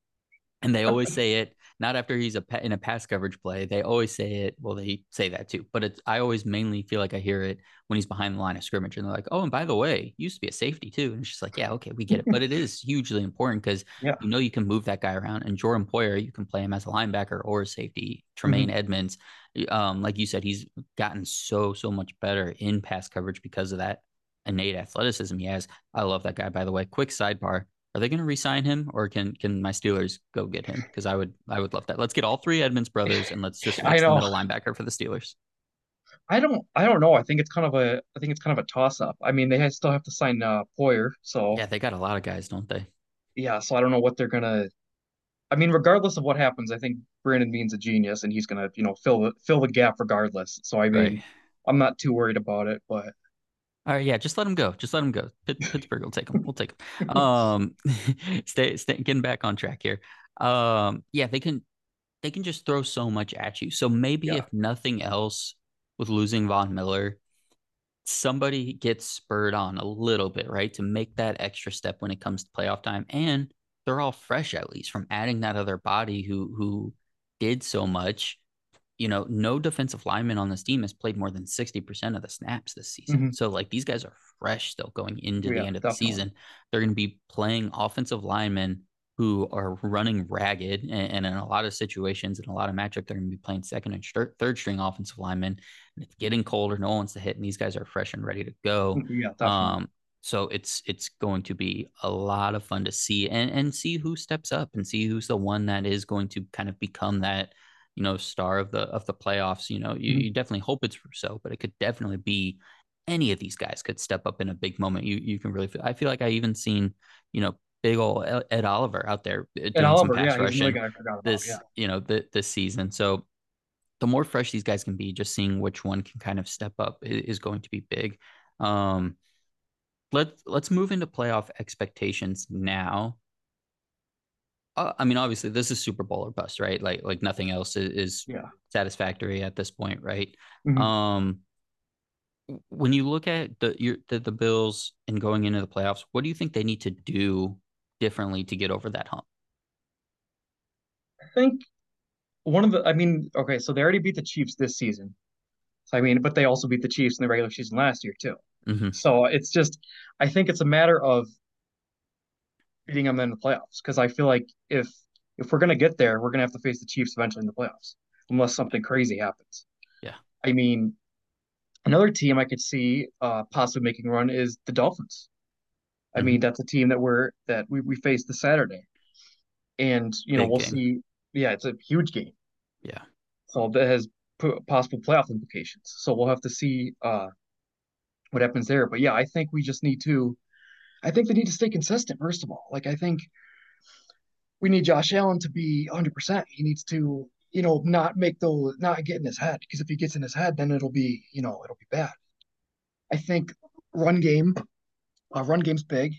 and they always say it not after he's a in a pass coverage play. They always say it. Well, they say that too, but it's I always mainly feel like I hear it when he's behind the line of scrimmage, and they're like, "Oh, and by the way, used to be a safety too." And it's just like, "Yeah, okay, we get it," but it is hugely important because Yeah. you know you can move that guy around. And Jordan Poyer, you can play him as a linebacker or a safety. Tremaine Mhm. Edmunds, um, like you said, he's gotten so so much better in pass coverage because of that innate athleticism he has. I love that guy. By the way, quick sidebar: Are they going to re-sign him, or can can my Steelers go get him? Because I would I would love that. Let's get all three Edmunds brothers and let's just fix the middle linebacker for the Steelers. I don't I don't know. I think it's kind of a I think it's kind of a toss up. I mean, they still have to sign uh, Poyer, so Yeah, they got a lot of guys, don't they? yeah. So I don't know what they're gonna. I mean, regardless of what happens, I think Brandon Beane's a genius, and he's gonna you know fill the fill the gap regardless. So I Right. mean, I'm not too worried about it, but All right, yeah, just let him go. Just let him go. Pittsburgh will take him. We'll take him. Um, stay, stay, getting back on track here. Um, yeah, they can, they can just throw so much at you. So maybe Yeah. if nothing else, with losing Von Miller, somebody gets spurred on a little bit, right, to make that extra step when it comes to playoff time. And they're all fresh at least from adding that other body who who did so much. You know, no defensive lineman on this team has played more than 60% of the snaps this season. Mm-hmm. So like these guys are fresh still going into Yeah, the end of definitely. the season. They're going to be playing offensive linemen who are running ragged and, and in a lot of situations in a lot of matchup they're going to be playing second and third, third string offensive linemen and it's getting colder no one wants to hit and these guys are fresh and ready to go Yeah, um so it's it's going to be a lot of fun to see and and see who steps up and see who's the one that is going to kind of become that you know star of the of the playoffs you know you, Mhm. you definitely hope it's Rousseau but it could definitely be any of these guys could step up in a big moment you you can really feel I feel like I even seen you know big old Ed- Ed Oliver out there uh, doing Oliver, some pass yeah, rushing guy I forgot about. this Yeah. you know the, this season so the more fresh these guys can be just seeing which one can kind of step up is going to be big um let's let's move into playoff expectations now uh, i mean obviously this is super bowl or bust right like like nothing else is, is Yeah. satisfactory at this point right Mhm. um when you look at the your the, the bills and going into the playoffs what do you think they need to do differently to get over that hump I think one of the, I mean, okay, so they already beat the Chiefs this season. So, I mean, but they also beat the Chiefs in the regular season last year too. hmm So it's just, I think it's a matter of beating them in the playoffs because I feel like if if we're gonna get there, we're gonna have to face the Chiefs eventually in the playoffs, unless something crazy happens. Yeah. I mean, another team I could see uh, possibly making a run is the Dolphins. I mean, that's a team that we're that we we face this Saturday, and you know Big we'll game. see. Yeah, it's a huge game. yeah So that has possible playoff implications. So we'll have to see uh, what happens there. But yeah, I think we just need to. I think they need to stay consistent. First of all, like I think we need Josh Allen to be 100%. He needs to, you know, not make those, not get in his head. Because if he gets in his head, then it'll be, you know, it'll be bad. I think run game, uh, run game's big.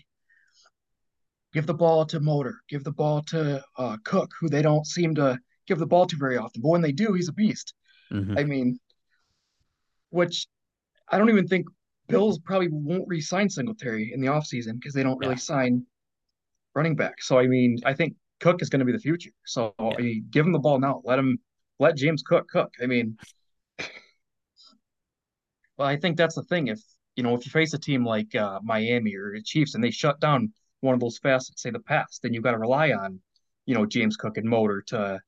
Give the ball to Motor. Give the ball to uh, Cook, who they don't seem to give the ball to very often. But when they do, he's a beast. Mhm. I mean, which I don't even think Bills probably won't re-sign Singletary in the offseason because they don't really Yeah. sign running back. So I mean, I think Cook is going to be the future. So Yeah. I mean, give him the ball now. Let him let James Cook cook. I mean, well, I think that's the thing. If you know, if you face a team like uh, Miami or the Chiefs and they shut down one of those facets, say the pass, then you've got to rely on, you know, James Cook and Motor to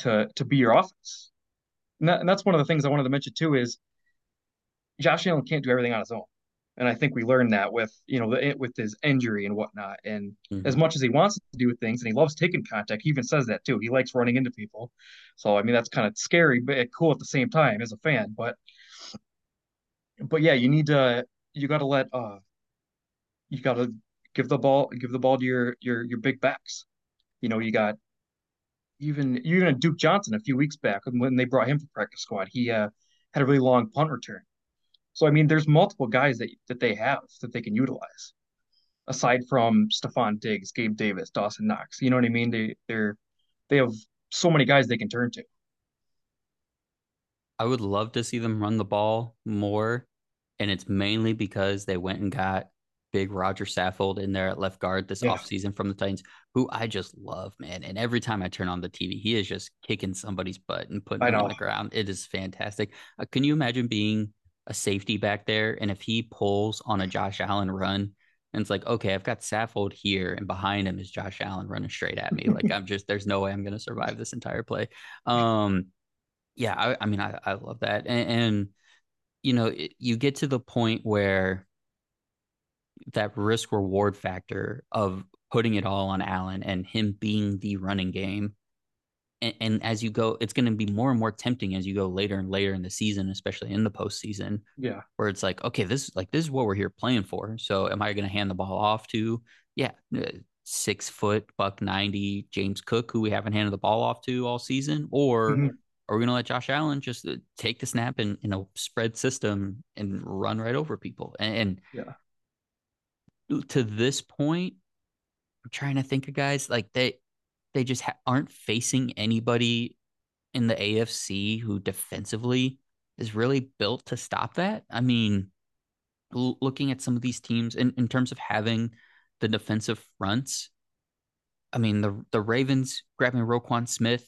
to to be your offense. And, that, and that's one of the things I wanted to mention too is Josh Allen can't do everything on his own. And I think we learned that with, you know, the, with his injury and whatnot. And Mhm. as much as he wants to do things and he loves taking contact, he even says that too. He likes running into people. So, I mean, that's kind of scary, but cool at the same time as a fan. But, but yeah, you need to, you got to let, uh, you got to give the ball, give the ball to your, your, your big backs. You know, you got even, even Duke Johnson a few weeks back when they brought him to practice squad, he, uh, had a really long punt return. So I mean, there's multiple guys that that they have that they can utilize, aside from Stefon Diggs, Gabe Davis, Dawson Knox. You know what I mean? They they're they have so many guys they can turn to. I would love to see them run the ball more, and it's mainly because they went and got big Roger Saffold in there at left guard this Yeah. offseason from the Titans, who I just love, man. And every time I turn on the TV, he is just kicking somebody's butt and putting them on the ground. It is fantastic. Uh, can you imagine being a safety back there, and if he pulls on a Josh Allen run? And it's like, okay, I've got Saffold here, and behind him is Josh Allen running straight at me. Like I'm just, there's no way I'm going to survive this entire play. Um, yeah, I, I mean, I, I love that. And, and you know, it, you get to the point where that risk reward factor of putting it all on Allen and him being the running game. And, and as you go, it's going to be more and more tempting as you go later and later in the season, especially in the postseason, Yeah. where it's like, okay, this like this is what we're here playing for. So am I going to hand the ball off to, yeah, uh, six foot buck ninety James Cook, who we haven't handed the ball off to all season, or Mhm. are we going to let Josh Allen just uh, take the snap in, in a spread system and run right over people? And, and Yeah. to this point, I'm trying to think of guys like they they just ha- aren't facing anybody in the AFC who defensively is really built to stop that. I mean, l- looking at some of these teams in, in terms of having the defensive fronts, I mean, the the Ravens grabbing Roquan Smith,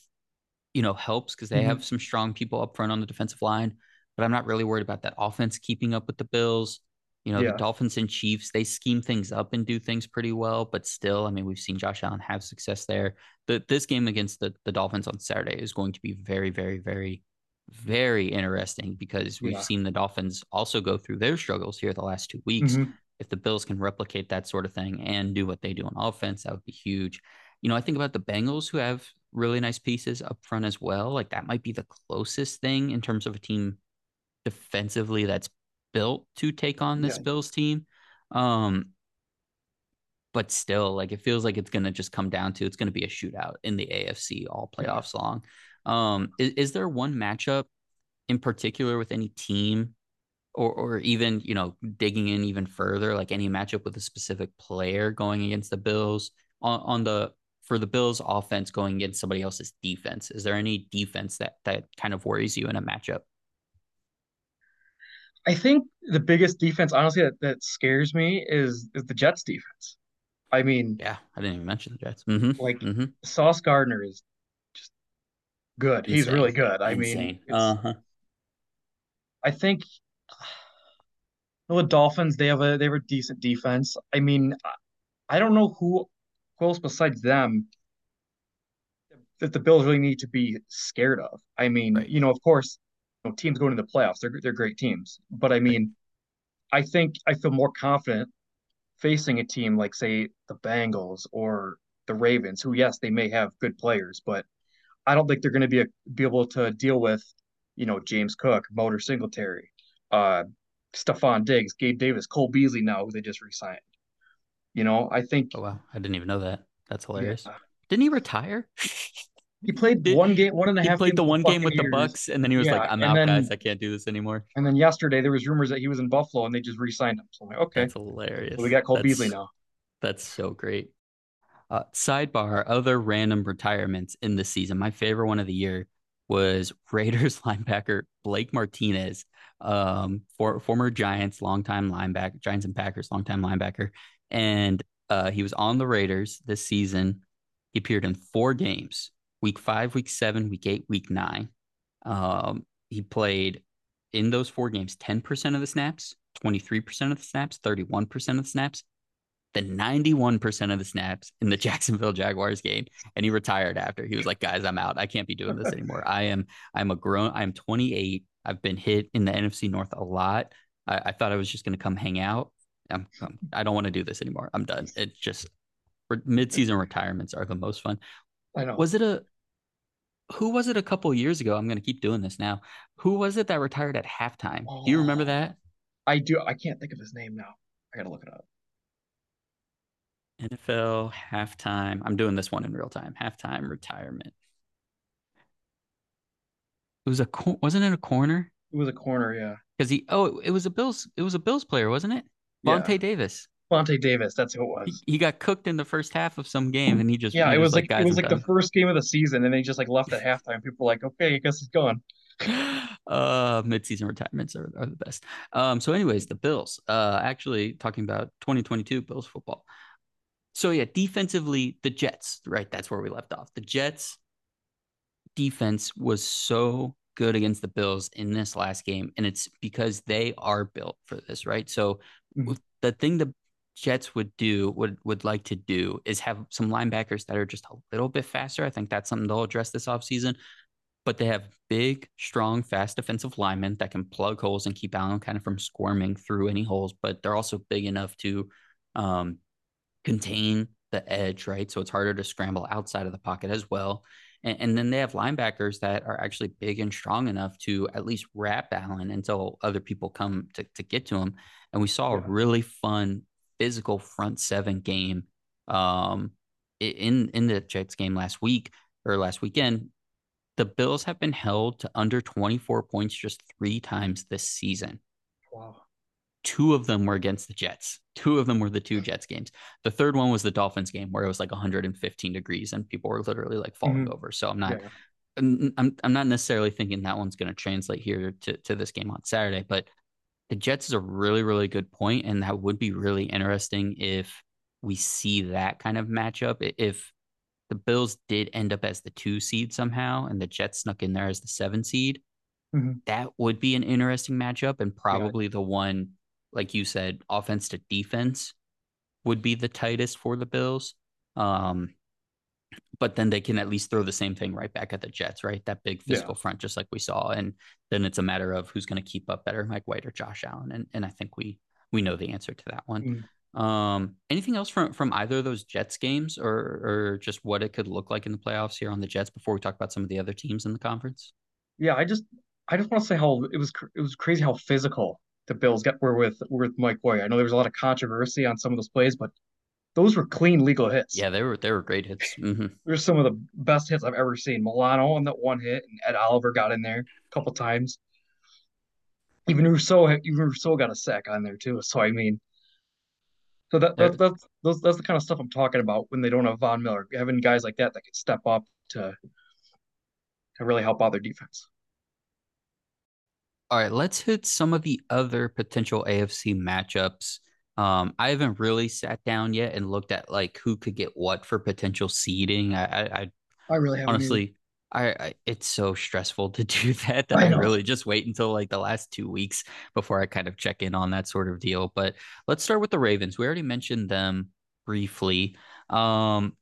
you know, helps because they Mhm. have some strong people up front on the defensive line. But I'm not really worried about that offense keeping up with the Bills. You know, the Dolphins and Chiefs, they scheme things up and do things pretty well, but still, I mean, we've seen Josh Allen have success there. The, this game against the, the Dolphins on Saturday is going to be very, very, very, very interesting because we've Yeah. seen the Dolphins also go through their struggles here the last two weeks. Mhm. If the Bills can replicate that sort of thing and do what they do on offense, that would be huge. You know, I think about the Bengals who have really nice pieces up front as well. Like that might be the closest thing in terms of a team defensively that's built to take on this Yeah. Bills team. Um, but still, like it feels like it's gonna just come down to it's gonna be a shootout in the AFC all Yeah. playoffs long. Um, is, is there one matchup in particular with any team or or even, you know, digging in even further, like any matchup with a specific player going against the Bills on, on the for the Bills offense going against somebody else's defense? Is there any defense that that kind of worries you in a matchup? I think the biggest defense, honestly, that, that scares me is is the Jets defense. I mean, Yeah, I didn't even mention the Jets. Mm-hmm. like Mm-hmm. Sauce Gardner is just good. He's really good. I mean, Insane. it's Uh-huh. I think well, the Dolphins, they have a they have a decent defense. I mean, I don't know who who else besides them that the Bills really need to be scared of. I mean, Right. you know, of course, know, teams going to the playoffs, they're they're great teams. But I mean, I think I feel more confident facing a team like, say, the Bengals or the Ravens, who, yes, they may have good players, but I don't think they're going to be a, be able to deal with, you know, James Cook, Motor Singletary, uh, Stefon Diggs, Gabe Davis, Cole Beasley now, who they just re-signed. You know, I think, Oh wow. I didn't even know that. That's yeah, hilarious. Didn't he retire? he played Did one game, one and a he half played the one game with the Bucs and then he was like, I'm out, guys. then I can't do this anymore. and then yesterday there was rumors that he was in Buffalo and they just re-signed him. So I'm like, okay, That's hilarious. so we got Cole That's Beasley now. that's so great. Uh, sidebar, other random retirements in the season. My favorite one of the year was Raiders linebacker Blake Martinez, um, for, former Giants longtime linebacker, Giants and Packers longtime linebacker, and uh, he was on the Raiders this season. He appeared in four games: week five, week seven, week eight, week nine. Um, he played in those four games 10% of the snaps, 23% of the snaps, 31% of the snaps, the 91% of the snaps in the Jacksonville Jaguars game and he retired after. He was like, "Guys, I'm out. I can't be doing this anymore. I am I'm a grown I'm 28. I've been hit in the NFC North a lot. I, I thought I was just going to come hang out. I'm, I'm I don't want to do this anymore. I'm done. It's just mid-season retirements are the most fun. I know. Was it a who was it a couple years ago? I'm going to keep doing this now. Who was it that retired at halftime? Do you remember Oh, that? I do. I can't think of his name now. I gotta look it up. NFL halftime. I'm doing this one in real time. Halftime retirement. It was a cor- wasn't it a corner? It was a corner, yeah. Because he oh it was a Bills it was a Bills player, wasn't it? Yeah. Vontae Davis. Vontae Davis, that's who it was. he got cooked in the first half of some game and he just Yeah, it was like like it was like the first game of the season, and they just like left at halftime. People were like, okay, I guess he's gone. uh mid-season retirements are, are the best. Um so anyways, the Bills. Uh actually talking about 2022 Bills football. So yeah, defensively, the Jets, right? That's where we left off. The Jets defense was so good against the Bills in this last game, and it's because they are built for this, right? So Mhm. the thing the Jets would do would would like to do is have some linebackers that are just a little bit faster. I think that's something they'll address this offseason. But they have big, strong, fast defensive linemen that can plug holes and keep Allen kind of from squirming through any holes. But they're also big enough to um, contain the edge, right? So it's harder to scramble outside of the pocket as well. And, and then they have linebackers that are actually big and strong enough to at least wrap Allen until other people come to, to get to him. And we saw a really fun physical front seven game um, in in the Jets game last week or last weekend. The Bills have been held to under 24 points just three times this season Wow. two of them were against the Jets. Two of them were the two Jets games. The third one was the Dolphins game where it was like 115 degrees and people were literally like falling Mhm. over. So I'm not Yeah. I'm I'm, I'm not necessarily thinking that one's going to translate here to to this game on Saturday, but the Jets is a really really good point and that would be really interesting if we see that kind of matchup if the Bills did end up as the two seed somehow, and the Jets snuck in there as the seven seed, mm-hmm. that would be an interesting matchup, and probably yeah. the one, like you said, offense to defense would be the tightest for the Bills. Um, but then they can at least throw the same thing right back at the Jets, right? That big physical yeah. front, just like we saw. And then it's a matter of who's going to keep up better, Mike White or Josh Allen. And and I think we we know the answer to that one. Mm. Um, anything else from from either of those Jets games, or or just what it could look like in the playoffs here on the Jets before we talk about some of the other teams in the conference? Yeah, I just I just want to say how it was it was crazy how physical the Bills get were with were with Mike White. I know there was a lot of controversy on some of those plays, but those were clean legal hits. Yeah, they were they were great hits. Mm-hmm. There's some of the best hits I've ever seen. Milano on that one hit, and Ed Oliver got in there a couple times. Even Rousseau, even Rousseau got a sack on there too. So I mean, so that, that that's those that's the kind of stuff I'm talking about when they don't have Von Miller, having guys like that that can step up to to really help out their defense. All right, let's hit some of the other potential AFC matchups. Um, I haven't really sat down yet and looked at like who could get what for potential seeding. I, I, I really honestly, I, I, it's so stressful to do that that I, I, really just wait until like the last two weeks before I kind of check in on that sort of deal. But let's start with the Ravens. We already mentioned them briefly. Um,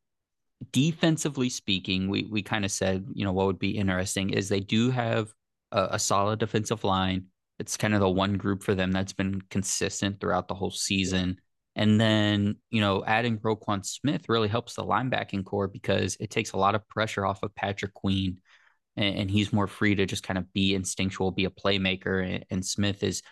defensively speaking, we we kind of said you know what would be interesting is they do have a, a solid defensive line. It's kind of the one group for them that's been consistent throughout the whole season. And then, you know, adding Roquan Smith really helps the linebacking corps because it takes a lot of pressure off of Patrick Queen and, and he's more free to just kind of be instinctual, be a playmaker. And, and Smith is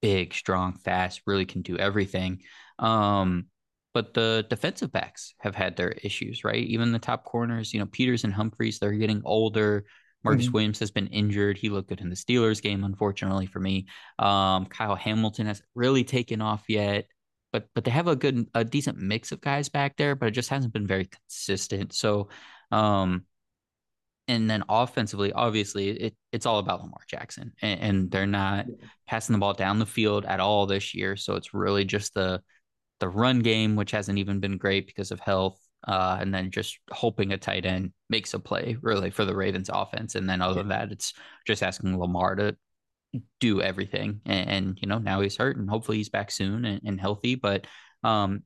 big, strong, fast, really can do everything. Um, but the defensive backs have had their issues, right? Even the top corners, you know, Peters and Humphries, they're getting older. Marcus mm-hmm. Williams has been injured. He looked good in the Steelers game, unfortunately for me. Um, Kyle Hamilton hasn't really taken off yet, but but they have a good, a decent mix of guys back there, but it just hasn't been very consistent. So, um, and then offensively, obviously, it, it's all about Lamar Jackson, and, and they're not passing the ball down the field at all this year. So it's really just the the run game, which hasn't even been great because of health uh, and then just hoping a tight end makes a play really for the Ravens offense. And then other than that, it's just asking Lamar to do everything. And, and you know, now he's hurt and hopefully he's back soon and, and healthy. But um,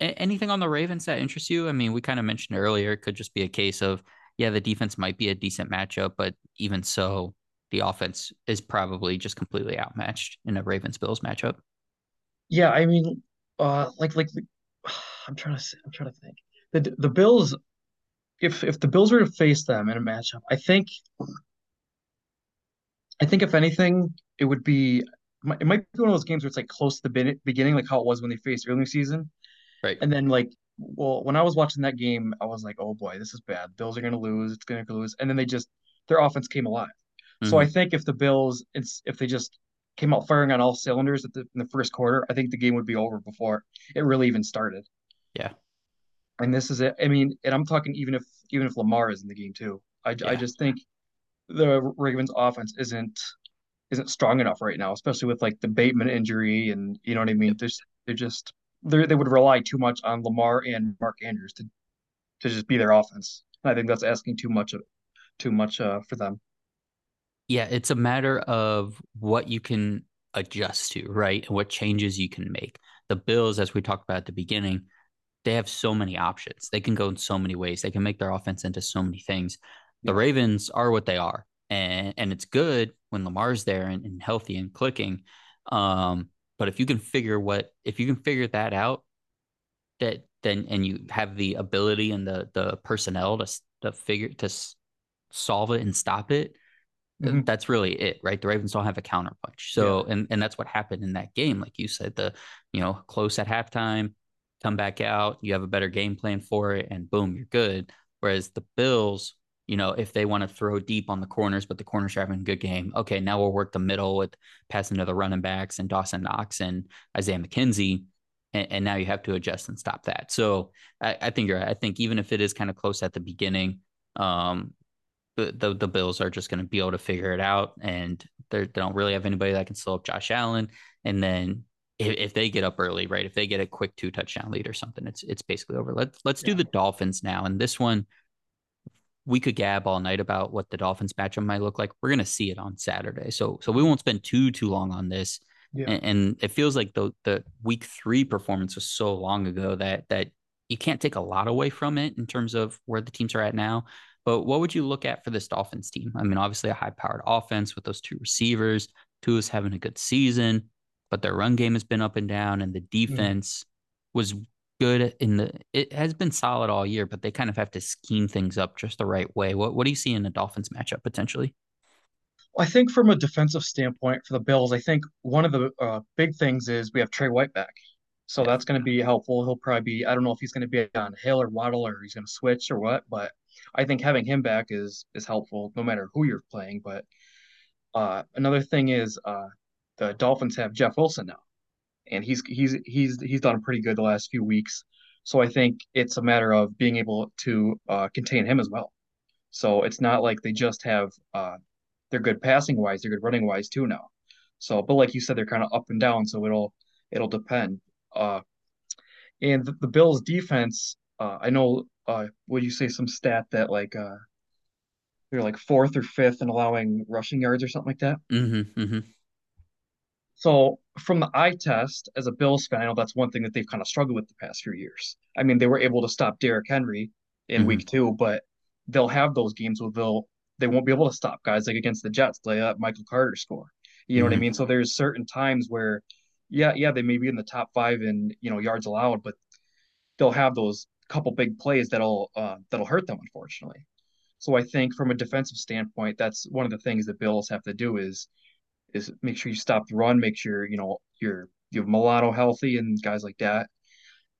anything on the Ravens that interests you? I mean, we kind of mentioned earlier, it could just be a case of, yeah, the defense might be a decent matchup, but even so, the offense is probably just completely outmatched in a Ravens Bills matchup. Yeah, I mean, uh, like like I'm trying to I'm trying to think the the Bills, if if the Bills were to face them in a matchup, I think, I think if anything, it would be it might be one of those games where it's like close to the beginning, like how it was when they faced early season, right? And then like, well, when I was watching that game, I was like, oh boy, this is bad. Bills are gonna lose. It's gonna lose. And then they just their offense came alive. Mm-hmm. So I think if the Bills, it's if they just came out firing on all cylinders at the, in the first quarter, I think the game would be over before it really even started. Yeah. And this is it. I mean, and I'm talking even if even if Lamar is in the game too. I, yeah. I just think the Ravens offense isn't isn't strong enough right now, especially with like the Bateman injury and you know what I mean. There's they're just they they would rely too much on Lamar and Mark Andrews to to just be their offense. And I think that's asking too much of too much uh, for them. Yeah, it's a matter of what you can adjust to, right? And what changes you can make. The Bills, as we talked about at the beginning, they have so many options. They can go in so many ways. They can make their offense into so many things. The Ravens are what they are, and and it's good when Lamar's there and, and healthy and clicking. Um, but if you can figure what if you can figure that out, that then and you have the ability and the the personnel to to figure to solve it and stop it, mm-hmm. that's really it, right? The Ravens don't have a counterpunch. So yeah. and and that's what happened in that game, like you said, the you know close at halftime come back out, you have a better game plan for it, and boom, you're good. Whereas the Bills, you know, if they want to throw deep on the corners, but the corners are having a good game, okay, now we'll work the middle with passing to the running backs and Dawson Knox and Isaiah McKenzie. And, and now you have to adjust and stop that. So I, I think you're I think even if it is kind of close at the beginning, um, the, the, the Bills are just going to be able to figure it out. And they don't really have anybody that can slow up Josh Allen. And then if, if they get up early, right? If they get a quick two touchdown lead or something, it's it's basically over. Let's let's do the Dolphins now. And this one, we could gab all night about what the Dolphins matchup might look like. We're gonna see it on Saturday, so so we won't spend too too long on this. Yeah. And, and it feels like the the week three performance was so long ago that that you can't take a lot away from it in terms of where the teams are at now. But what would you look at for this Dolphins team? I mean, obviously a high powered offense with those two receivers. Tua's having a good season but their run game has been up and down, and the mm. defense mm. was good in the. It has been solid all year, but they kind of have to scheme things up just the right way. What What do you see in the Dolphins matchup potentially? I think from a defensive standpoint for the Bills, I think one of the uh, big things is we have Tre White back. So that's going to be helpful. He'll probably be, I don't know if he's going to be on Hill or Waddle or he's going to switch or what, but I think having him back is is helpful no matter who you're playing. But uh, another thing is uh, the Dolphins have Jeff Wilson now, and he's he's he's he's done pretty good the last few weeks. So I think it's a matter of being able to uh, contain him as well. So it's not like they just have uh, they're good passing wise, they're good running wise too now. So, but like you said, they're kind of up and down, so it'll it'll depend. Uh, and the, the Bills' defense, uh, I know. Uh, would you say some stat that like uh, they're like fourth or fifth in allowing rushing yards or something like that? Mm-hmm, mm-hmm. So from the eye test, as a Bills fan, I know that's one thing that they've kind of struggled with the past few years. I mean, they were able to stop Derrick Henry in mm-hmm. week two, but they'll have those games where they'll they won't be able to stop guys like against the Jets. They let Michael Carter score. You know mm-hmm. what I mm-hmm. mean? So there's certain times where, yeah, yeah, they may be in the top five in you know yards allowed, but they'll have those couple big plays that'll uh, that'll hurt them, unfortunately. So I think from a defensive standpoint, that's one of the things that Bills have to do is is make sure you stop the run, make sure you know you're you have Milano healthy and guys like that,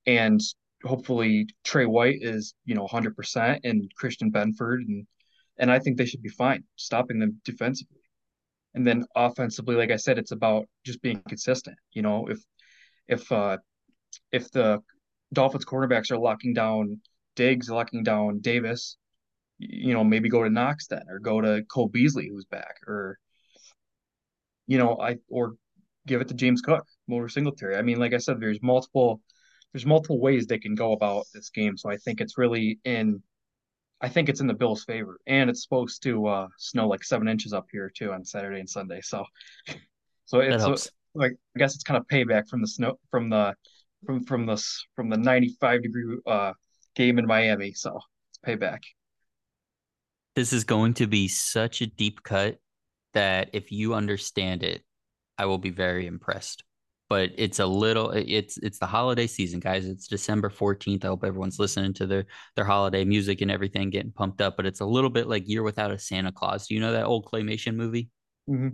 and hopefully Tre White is you know 100% and Christian Benford and and I think they should be fine stopping them defensively. And then offensively, like I said, it's about just being consistent. You know, if if uh if the Dolphins cornerbacks are locking down Diggs, locking down Davis, you know, maybe go to Knox then, or go to Cole Beasley who's back, or you know, I or give it to James Cook, Motor Singletary. I mean, like I said, there's multiple there's multiple ways they can go about this game. So I think it's really in I think it's in the Bills' favor. And it's supposed to uh, snow like seven inches up here too on Saturday and Sunday. So so it's like I guess it's kind of payback from the snow from the from from the from the 95 degree uh, game in Miami. So it's payback. This is going to be such a deep cut that if you understand it, I will be very impressed. But it's a little it's it's the holiday season, guys. It's December 14th. I hope everyone's listening to their their holiday music and everything getting pumped up, but it's a little bit like Year Without a Santa Claus. Do you know that old claymation movie? Mm-hmm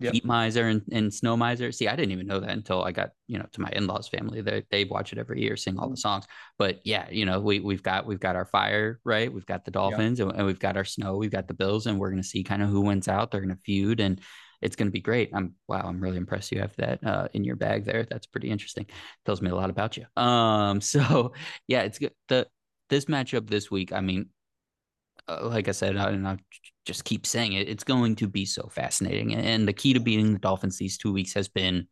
yep. Heat Miser and, and Snow Miser. See, I didn't even know that until I got, you know, to my in-laws family. They they watch it every year, sing all the songs. But yeah, you know, we we've got we've got our fire, right? We've got the Dolphins yep. and, and we've got our snow, we've got the Bills, and we're gonna see kind of who wins out. They're gonna feud and it's going to be great. I'm wow. I'm really impressed you have that uh, in your bag there. That's pretty interesting. Tells me a lot about you. Um. So yeah, it's good. The this matchup this week. I mean, Uh, like I said, and I just keep saying it, it's going to be so fascinating. And the key to beating the Dolphins these two weeks has been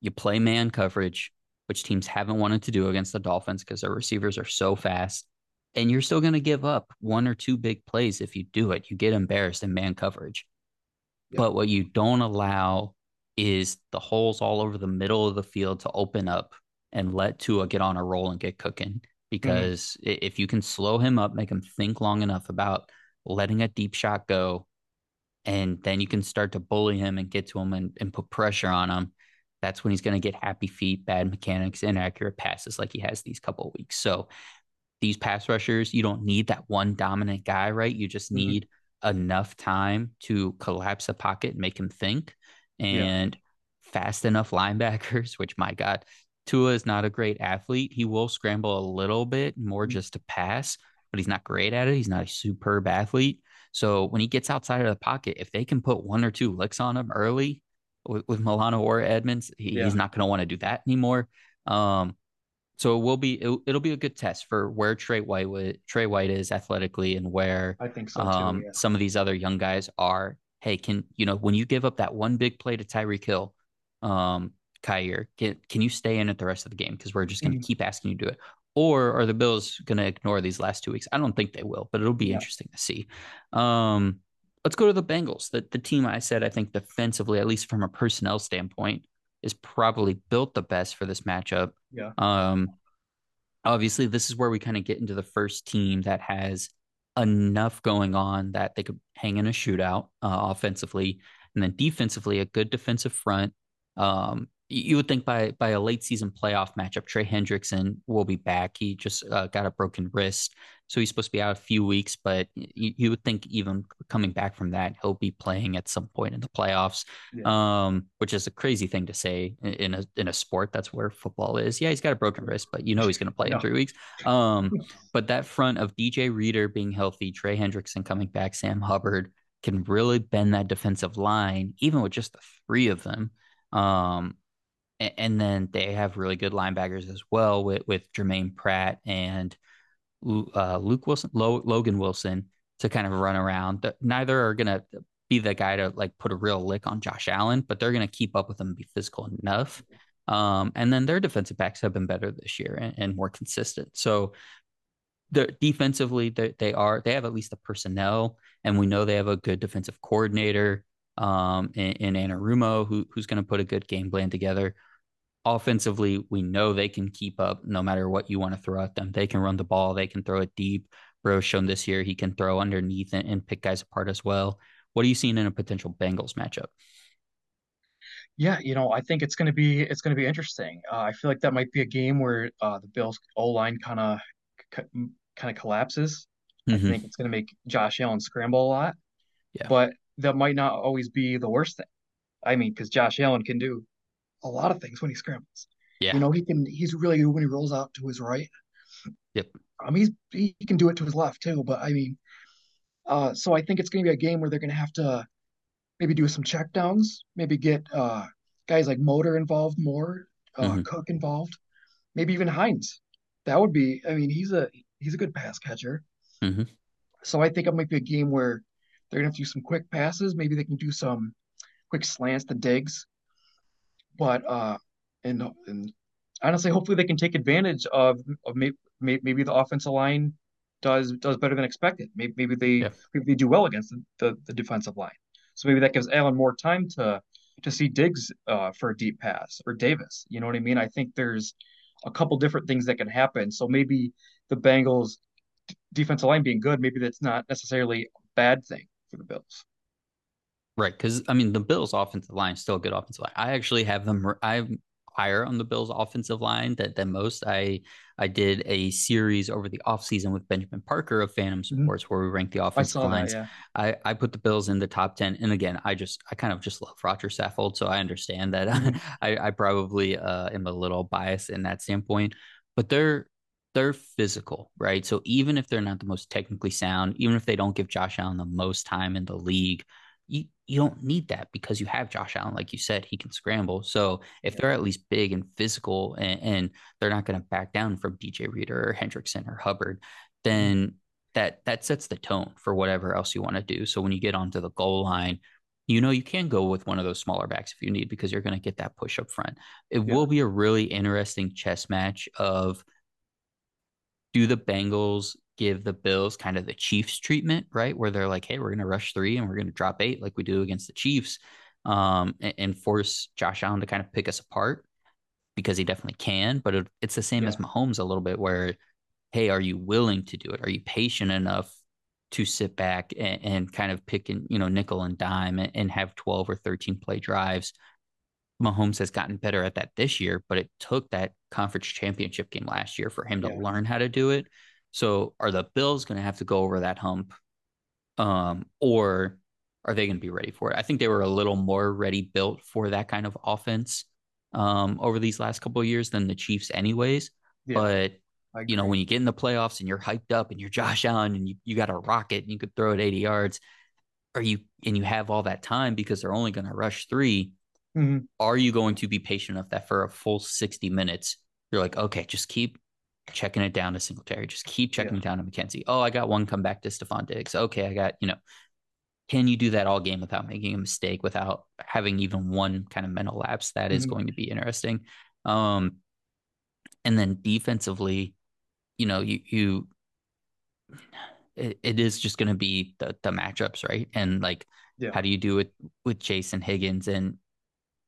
you play man coverage, which teams haven't wanted to do against the Dolphins because their receivers are so fast. And you're still going to give up one or two big plays if you do it. You get embarrassed in man coverage. Yep. But what you don't allow is the holes all over the middle of the field to open up and let Tua get on a roll and get cooking. Mm-hmm. because mm-hmm. if you can slow him up, make him think long enough about letting a deep shot go, and then you can start to bully him and get to him and, and put pressure on him. That's when he's going to get happy feet, bad mechanics, inaccurate passes like he has these couple of weeks. So these pass rushers, you don't need that one dominant guy, right? You just mm-hmm. need mm-hmm. enough time to collapse a pocket and make him think, and yeah. fast enough linebackers. Which my God, Tua is not a great athlete. He will scramble a little bit more mm-hmm. just to pass, but he's not great at it. He's not a superb athlete. So when he gets outside of the pocket, if they can put one or two licks on him early with, with Milano or Edmunds, he, yeah. he's not going to want to do that anymore. Um, so it will be it, will be a good test for where Tre White would, Tre White is athletically and where I think so too, um, yeah. some of these other young guys are. Hey, can you know when you give up that one big play to Tyreek Hill, um, Kaiir, can, can you stay in it the rest of the game? Because we're just going to mm-hmm. keep asking you to do it. Or are the Bills going to ignore these last two weeks? I don't think they will, but it'll be yeah. interesting to see. Um, let's go to the Bengals. The, the team I said, I think defensively, at least from a personnel standpoint, is probably built the best for this matchup. Yeah. Um, obviously, this is where we kind of get into the first team that has enough going on that they could hang in a shootout uh, offensively, and then defensively, a good defensive front. Um, you would think by by a late season playoff matchup, Trey Hendrickson will be back. He just uh, got a broken wrist, so he's supposed to be out a few weeks. But you, you, would think even coming back from that, he'll be playing at some point in the playoffs. Yeah. Um, which is a crazy thing to say in a in a sport that's where football is. Yeah, he's got a broken wrist, but you know he's going to play in three weeks. Um, but that front of DJ Reader being healthy, Trey Hendrickson coming back, Sam Hubbard can really bend that defensive line, even with just the three of them. Um, and then they have really good linebackers as well with with Germaine Pratt and uh, Luke Wilson, Logan Wilson to kind of run around. Neither are gonna be the guy to like put a real lick on Josh Allen, but they're gonna keep up with him and be physical enough. Um, and then their defensive backs have been better this year and, and more consistent. So the defensively they, they are they have at least the personnel, and we know they have a good defensive coordinator um, in, in Anarumo who who's going to put a good game plan together offensively, we know they can keep up no matter what you want to throw at them. They can run the ball, they can throw it deep. Bro's shown this year he can throw underneath and, and pick guys apart as well. What are you seeing in a potential Bengals matchup? Yeah, you know, I think it's going to be it's going to be interesting. Uh, I feel like that might be a game where uh, the Bills O line kind of kind of collapses. Mm-hmm. I think it's going to make Josh Allen scramble a lot. Yeah. But that might not always be the worst thing. I mean, because Josh Allen can do a lot of things when he scrambles. Yeah. You know, he can he's really good when he rolls out to his right. Yep. Um he's he can do it to his left too, but I mean uh so I think it's gonna be a game where they're gonna have to maybe do some checkdowns, maybe get uh guys like Motor involved more, uh mm-hmm. Cook involved, maybe even Hines. That would be I mean, he's a he's a good pass catcher. Mm-hmm. So I think it might be a game where they're gonna have to do some quick passes. Maybe they can do some quick slants to Diggs but uh, and and honestly, hopefully they can take advantage of of maybe, maybe the offensive line does does better than expected. Maybe maybe they yeah. maybe they do well against the, the, the defensive line. So maybe that gives Allen more time to to see Diggs uh, for a deep pass or Davis. You know what I mean? I think there's a couple different things that can happen. So maybe the Bengals defensive line being good, maybe that's not necessarily a bad thing for the Bills. Right, because I mean the Bills' offensive line is still a good offensive line. I actually have them. I'm higher on the Bills' offensive line than, than most. I I did a series over the offseason with Benjamin Parker of Fantom mm-hmm. Sports mm-hmm. where we ranked the offensive lines. That, yeah. I I put the Bills in the top ten, and again, I just I kind of just love Roger Saffold, so I understand that mm-hmm. I I probably uh, am a little biased in that standpoint, but they're they're physical, right? So even if they're not the most technically sound, even if they don't give Josh Allen the most time in the league you don't need that because you have Josh Allen, like you said, he can scramble. So if they're at least big and physical, and, and they're not going to back down from DJ Reader or Hendrickson or Hubbard, mm-hmm. then that that sets the tone for whatever else you want to do. So when you get onto the goal line, you know you can go with one of those smaller backs if you need because you're going to get that push up front. It yeah. will be a really interesting chess match of do the Bengals give the Bills kind of the Chiefs treatment, right? Where they're like, hey, we're going to rush three and we're going to drop eight like we do against the Chiefs um, and, and, force Josh Allen to kind of pick us apart because he definitely can. But it, it's the same yeah. as Mahomes a little bit where, hey, are you willing to do it? Are you patient enough to sit back and, and kind of pick and, you know, nickel and dime and, and have 12 or 13 play drives? Mahomes has gotten better at that this year, but it took that conference championship game last year for him to learn how to do it. So are the Bills going to have to go over that hump, um, or are they going to be ready for it? I think they were a little more ready built for that kind of offense um, over these last couple of years than the Chiefs, anyways. Yeah, but you know, when you get in the playoffs and you're hyped up and you're Josh Allen and you, you got a rocket and you could throw it 80 yards, are you and you have all that time because they're only going to rush 3 mm-hmm. Are you going to be patient enough that for a full 60 minutes, you're like, okay, just keep checking it down to Singletary. Just keep checking yeah. it down to McKenzie. Oh, I got one come back to Stefon Diggs. Okay, I got, you know, can you do that all game without making a mistake, without having even one kind of mental lapse? That is Mhm. going to be interesting. Um, and then defensively, you know, you you it, it is just going to be the the matchups, right? And like, Yeah. how do you do it with Jason Higgins and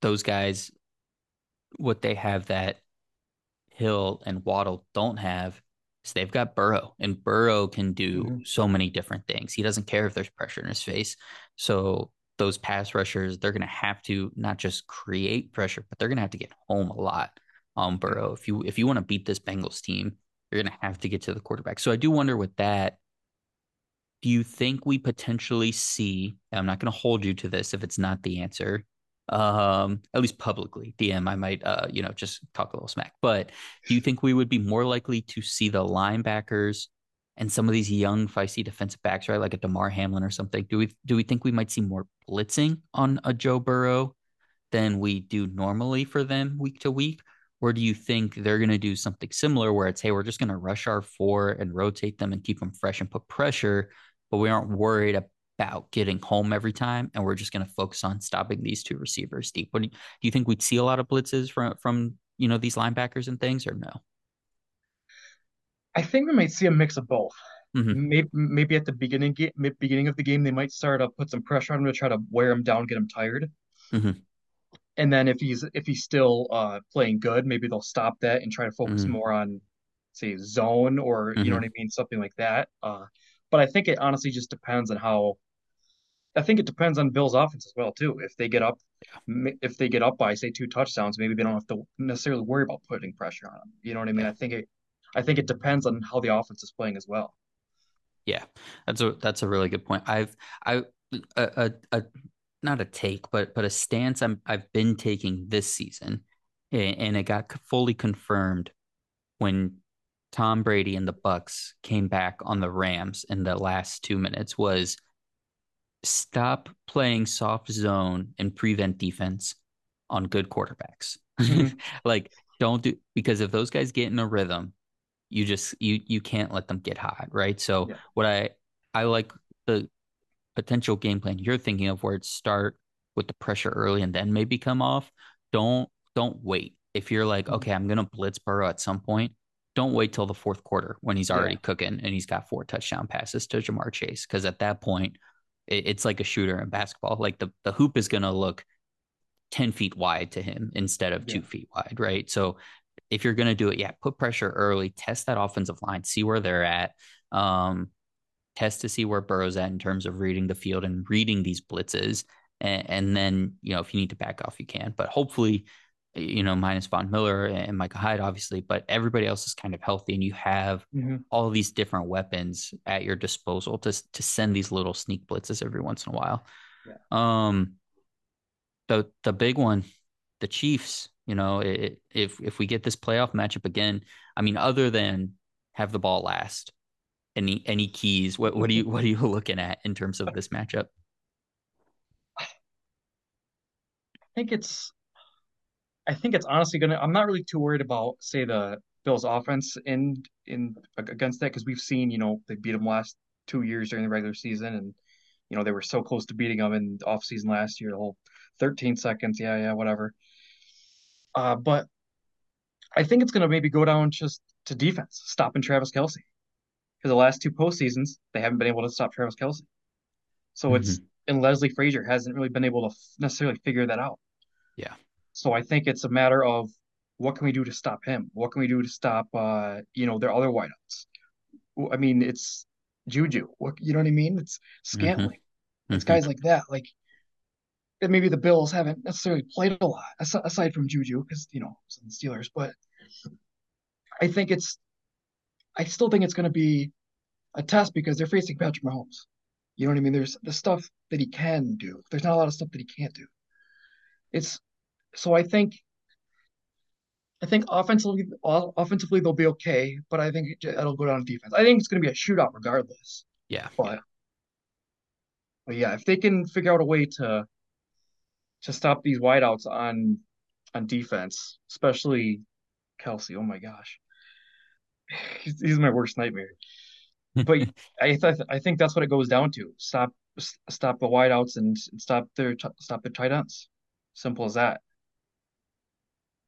those guys? What they have that Hill and Waddle don't have is they've got Burrow, and Burrow can do Mhm. so many different things. He doesn't care if there's pressure in his face. So those pass rushers, they're going to have to not just create pressure, but they're going to have to get home a lot on Burrow. If you if you want to beat this Bengals team, you're going to have to get to the quarterback. So I do wonder with that. Do you think we potentially see? I'm not going to hold you to this if it's not the answer um at least publicly dm i might uh you know just talk a little smack. But do you think we would be more likely to see the linebackers and some of these young feisty defensive backs right like a damar hamlin or something? Do we do we think we might see more blitzing on a joe burrow than we do normally for them week to week? Or do you think they're going to do something similar where it's hey we're just going to rush our four and rotate them and keep them fresh and put pressure but we aren't worried about getting home every time, and we're just going to focus on stopping these two receivers deep. What do you, do you think we'd see a lot of blitzes from from you know these linebackers and things, or no? I think we might see a mix of both. Mm-hmm. Maybe, maybe at the beginning beginning of the game, they might start to put some pressure on him to try to wear him down, get him tired. Mm-hmm. And then if he's if he's still uh, playing good, maybe they'll stop that and try to focus Mm-hmm. more on, say, zone or you know what Mm-hmm. I mean, something like that. Uh, but I think it honestly just depends on how. I think it depends on Bill's offense as well too. If they get up, if they get up by say two touchdowns, maybe they don't have to necessarily worry about putting pressure on them. You know what I mean? I think it, I think it depends on how the offense is playing as well. Yeah, that's a that's a really good point. I've I a, a, a not a take, but but a stance I'm I've been taking this season, and, and it got fully confirmed when Tom Brady and the Bucs came back on the Rams in the last two minutes was stop playing soft zone and prevent defense on good quarterbacks. Mhm. like don't do because if those guys get in a rhythm, you just you you can't let them get hot, right? So Yeah. what I I like the potential game plan you're thinking of where it start with the pressure early and then maybe come off. Don't don't wait. If you're like, Mhm. okay, I'm gonna blitz Burrow at some point, don't wait till the fourth quarter when he's already Yeah. cooking and he's got four touchdown passes to Ja'Marr Chase. Because at that point, it, it's like a shooter in basketball. Like the, the hoop is gonna look 10 feet wide to him instead of Yeah. two feet wide, right? So if you're gonna do it, yeah, put pressure early, test that offensive line, see where they're at. Um, test to see where Burrow's at in terms of reading the field and reading these blitzes. And, and then, you know, if you need to back off, you can. But hopefully, you know, minus Von Miller and Micah Hyde, obviously, but everybody else is kind of healthy and you have Mhm. all these different weapons at your disposal to to send these little sneak blitzes every once in a while. Yeah. Um the the big one, the Chiefs, you know, it, if if we get this playoff matchup again, I mean, other than have the ball last, any any keys? What what are you what are you looking at in terms of this matchup? I think it's I think it's honestly gonna. I'm not really too worried about say the Bills offense in in against that because we've seen you know they beat them last two years during the regular season and you know they were so close to beating them in the off season last year. The whole 13 seconds, yeah, yeah, whatever. Uh, but I think it's gonna maybe go down just to defense, stopping Travis Kelce. because the last two postseasons they haven't been able to stop Travis Kelce. So it's and Leslie Frazier hasn't really been able to necessarily figure that out. Yeah. So I think it's a matter of what can we do to stop him? What can we do to stop uh, you know, their other wideouts? I mean, it's Juju. What you know what I mean? It's Scantling. Mhm. It's guys like that. Like maybe the Bills haven't necessarily played a lot aside from Juju because you know some Steelers, but I think it's I still think it's going to be a test because they're facing Patrick Mahomes. You know what I mean? There's the stuff that he can do. There's not a lot of stuff that he can't do. It's so I think I think offensively offensively they'll be okay, but I think it, it'll go down to defense. I think it's going to be a shootout regardless. Yeah. But but yeah, if they can figure out a way to to stop these wideouts on on defense, especially Kelce. Oh my gosh, he's, he's my worst nightmare. But I th I think that's what it goes down to. Stop stop the wideouts and stop their stop their tight ends. Simple as that.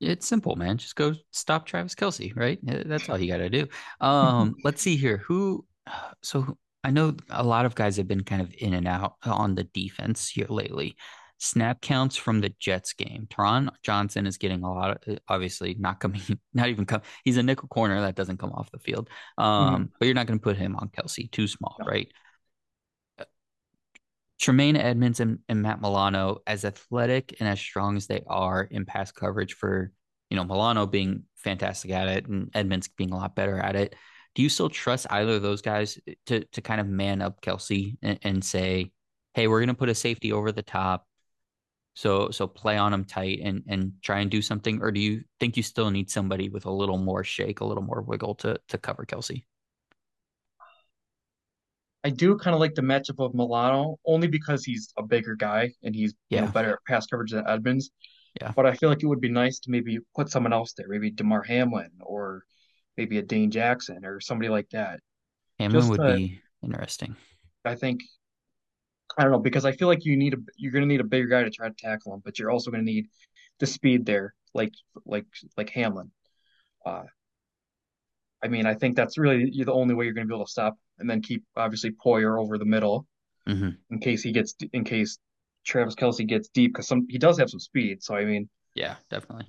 It's simple, man. Just go stop Travis Kelce, right? That's all you got to do. Um, let's see here. Who? So I know a lot of guys have been kind of in and out on the defense here lately. Snap counts from the Jets game. Taron Johnson is getting a lot of, obviously not coming, not even come. He's a nickel corner that doesn't come off the field. Um, mm-hmm. but you're not going to put him on Kelsey, too small, no. right? Tremaine Edmunds and, and, Matt Milano, as athletic and as strong as they are in pass coverage for, you know, Milano being fantastic at it and Edmonds being a lot better at it. Do you still trust either of those guys eh, to to kind of man up Kelce and, and say, hey, we're gonna put a safety over the top. So so play on them tight and and try and do something, or do you think you still need somebody with a little more shake, a little more wiggle to to cover Kelce? I do kind of like the matchup of Milano only because he's a bigger guy and he's yeah. you know better at pass coverage than Edmunds. Yeah. But I feel like it would be nice to maybe put someone else there, maybe Damar Hamlin or maybe a Dane Jackson or somebody like that. Hamlin Just would to, be interesting. I think I don't know because I feel like you need a you're going to need a bigger guy to try to tackle him, but you're also going to need the speed there, like like like Hamlin. Uh, I mean, I think that's really the only way you're going to be able to stop, and then keep obviously Poyer over the middle mm-hmm. in case he gets in case Travis Kelce gets deep because some he does have some speed. So I mean, yeah, definitely.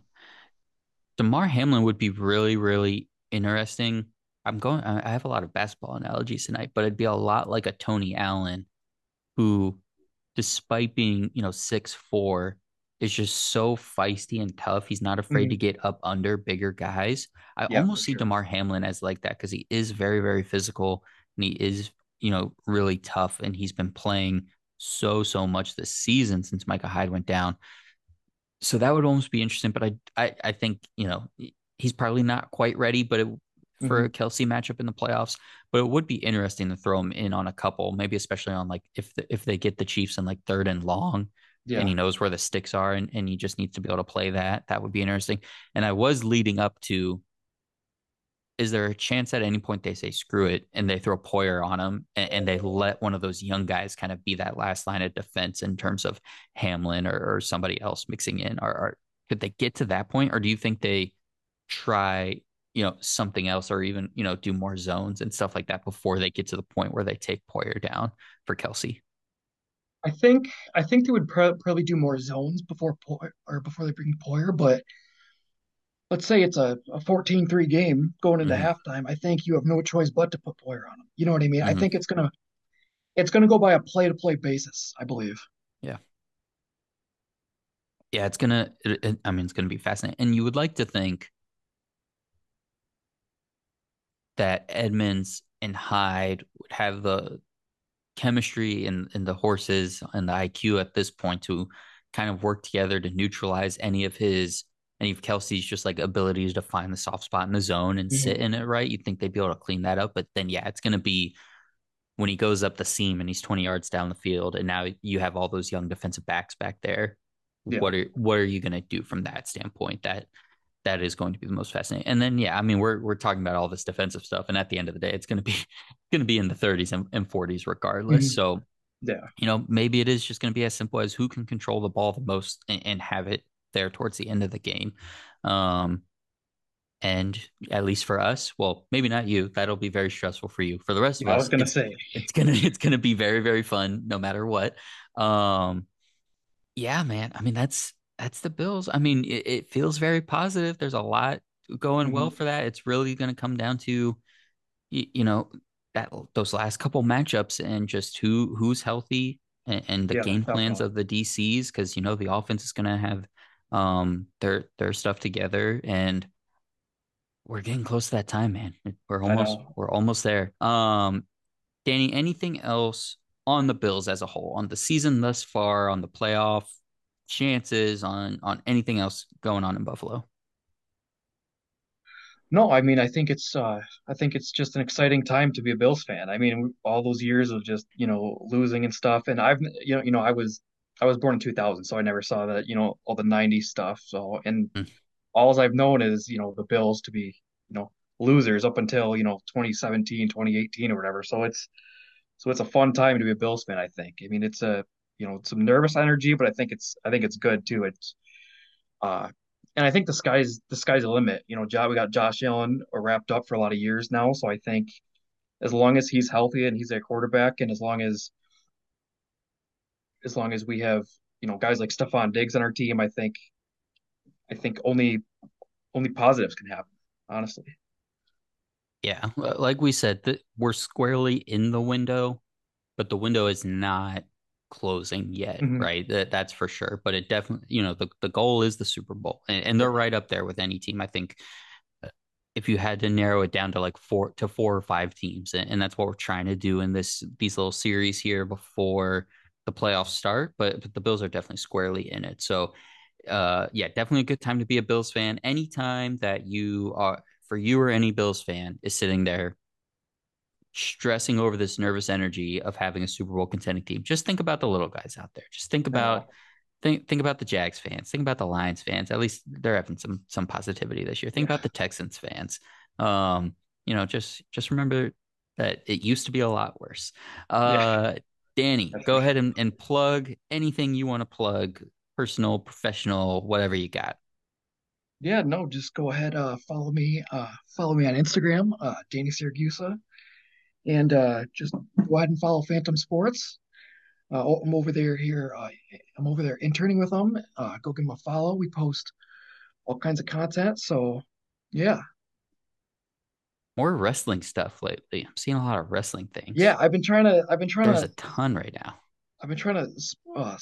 Damar Hamlin would be really really interesting. I'm going. I have a lot of basketball analogies tonight, but it'd be a lot like a Tony Allen, who, despite being you know six four, is just so feisty and tough. He's not afraid mm-hmm. to get up under bigger guys. I yeah, almost see sure. Damar Hamlin as like that because he is very, very physical and he is, you know, really tough. And he's been playing so, so much this season since Micah Hyde went down. So that would almost be interesting. But I, I, I think, you know, he's probably not quite ready, but it, for mm-hmm. a Kelce matchup in the playoffs. But it would be interesting to throw him in on a couple, maybe especially on like if the, if they get the Chiefs in like third and long yeah. and he knows where the sticks are and, and he just needs to be able to play that. That would be interesting. And I was leading up to is there a chance at any point they say screw it and they throw Poyer on him and, and they let one of those young guys kind of be that last line of defense in terms of Hamlin or, or somebody else mixing in? Or, or could they get to that point, or do you think they try you know something else or even you know do more zones and stuff like that before they get to the point where they take Poyer down for Kelce? I think I think they would pro- probably do more zones before Poyer, or before they bring Poyer, but let's say it's a, a 14-3 game going into mm-hmm. halftime. I think you have no choice but to put Poyer on him. You know what I mean? Mm-hmm. I think it's gonna it's gonna go by a play to play basis. I believe. Yeah. Yeah, it's gonna. It, it, I mean, it's gonna be fascinating, and you would like to think that Edmunds and Hyde would have the chemistry and, and the horses and the IQ at this point to kind of work together to neutralize any of his any of Kelce's just like abilities to find the soft spot in the zone and mm-hmm. sit in it right. You'd think they'd be able to clean that up, but then yeah, it's gonna be when he goes up the seam and he's 20 yards down the field and now you have all those young defensive backs back there. Yeah. What are what are you gonna do from that standpoint? That that is going to be the most fascinating. And then, yeah, I mean, we're we're talking about all this defensive stuff, and at the end of the day, it's going to be going to be in the 30s and, and 40s regardless. Mm-hmm. So, yeah, you know, maybe it is just going to be as simple as who can control the ball the most and, and have it there towards the end of the game. Um, and at least for us, well, maybe not you. That'll be very stressful for you. For the rest of I us, I was gonna say it's gonna it's gonna be very very fun no matter what. Um, yeah, man. I mean, that's that's the Bills. I mean, it, it feels very positive. There's a lot going mm-hmm. well for that. It's really going to come down to, you, you, know, that those last couple matchups and just who who's healthy and, and the yeah, game plans of the DCs because you know the offense is going to have um their their stuff together and we're getting close to that time, man. We're almost we're almost there. Um, Danny, anything else on the Bills as a whole, on the season thus far, on the playoff chances on on anything else going on in Buffalo? No, I mean I think it's uh I think it's just an exciting time to be a Bills fan. I mean all those years of just, you know, losing and stuff and I've you know, you know I was I was born in 2000, so I never saw that, you know, all the 90s stuff. So and mm. all I've known is, you know, the Bills to be, you know, losers up until, you know, 2017, 2018 or whatever. So it's So it's a fun time to be a Bills fan, I think. I mean, it's a you know some nervous energy, but I think it's I think it's good too. It's uh, and I think the sky's the sky's the limit. You know, job we got Josh Allen wrapped up for a lot of years now, so I think as long as he's healthy and he's a quarterback, and as long as as long as we have you know guys like Stefon Diggs on our team, I think I think only only positives can happen. Honestly. Yeah, like we said, we're squarely in the window, but the window is not closing yet, mm-hmm. right? That that's for sure. But it definitely, you know, the the goal is the Super Bowl, and, and they're right up there with any team. I think uh, if you had to narrow it down to like four to four or five teams, and, and that's what we're trying to do in this these little series here before the playoffs start. But, but the Bills are definitely squarely in it. So, uh, yeah, definitely a good time to be a Bills fan. Anytime that you are for you or any Bills fan is sitting there stressing over this nervous energy of having a Super Bowl contending team. Just think about the little guys out there. Just think about think think about the Jags fans. Think about the Lions fans. At least they're having some some positivity this year. Think yeah. about the Texans fans. Um, you know, just just remember that it used to be a lot worse. Uh, yeah. Danny, That's go ahead and, and plug anything you want to plug, personal, professional, whatever you got. Yeah, no, just go ahead, uh, follow me, uh, follow me on Instagram, uh, Danny Siragusa and uh, just go ahead and follow Fantom Sports. Uh, oh, I'm over there here. Uh, I'm over there interning with them. Uh, go give them a follow. We post all kinds of content. So, yeah. More wrestling stuff lately. I'm seeing a lot of wrestling things. Yeah, I've been trying to. I've been trying There's to. There's a ton right now. I've been trying to, uh,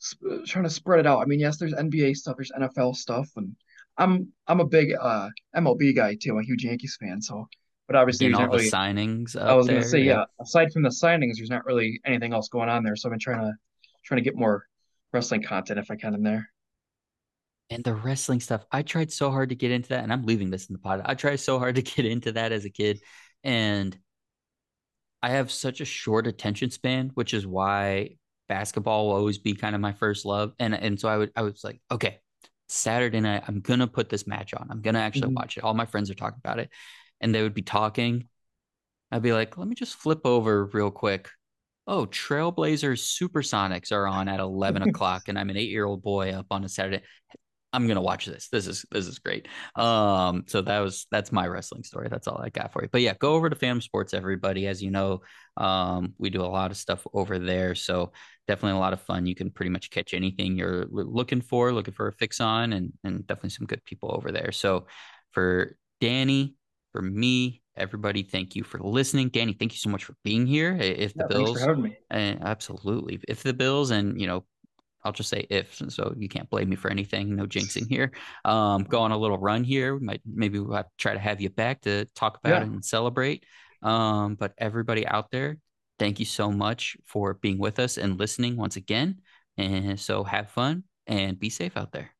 sp- trying to spread it out. I mean, yes, there's NBA stuff, there's NFL stuff, and I'm I'm a big uh MLB guy too. I'm a huge Yankees fan, so but obviously, Getting all the really, signings. I was going to say, yeah. yeah. Aside from the signings, there's not really anything else going on there. So I've been trying to trying to get more wrestling content if I can in there. And the wrestling stuff, I tried so hard to get into that, and I'm leaving this in the pod. I tried so hard to get into that as a kid, and I have such a short attention span, which is why basketball will always be kind of my first love. And and so I would I was like, okay, Saturday night, I'm gonna put this match on. I'm gonna actually mm-hmm. watch it. All my friends are talking about it and they would be talking, I'd be like, let me just flip over real quick. Oh, Trailblazers Supersonics are on at 11 o'clock, and I'm an eight year old boy up on a Saturday. I'm gonna watch this. This is this is great. Um, so that was that's my wrestling story. That's all I got for you. But yeah, go over to Fantom Sports, everybody. As you know, um, we do a lot of stuff over there. So definitely a lot of fun. You can pretty much catch anything you're looking for, looking for a fix on, and and definitely some good people over there. So for Danny, for me, everybody, thank you for listening. Danny, thank you so much for being here. If the yeah, Bills, and absolutely, if the Bills, and you know, I'll just say if, so you can't blame me for anything. No jinxing here. Um, go on a little run here. We might maybe we'll have to try to have you back to talk about yeah. it and celebrate. Um, but everybody out there, thank you so much for being with us and listening once again. And so have fun and be safe out there.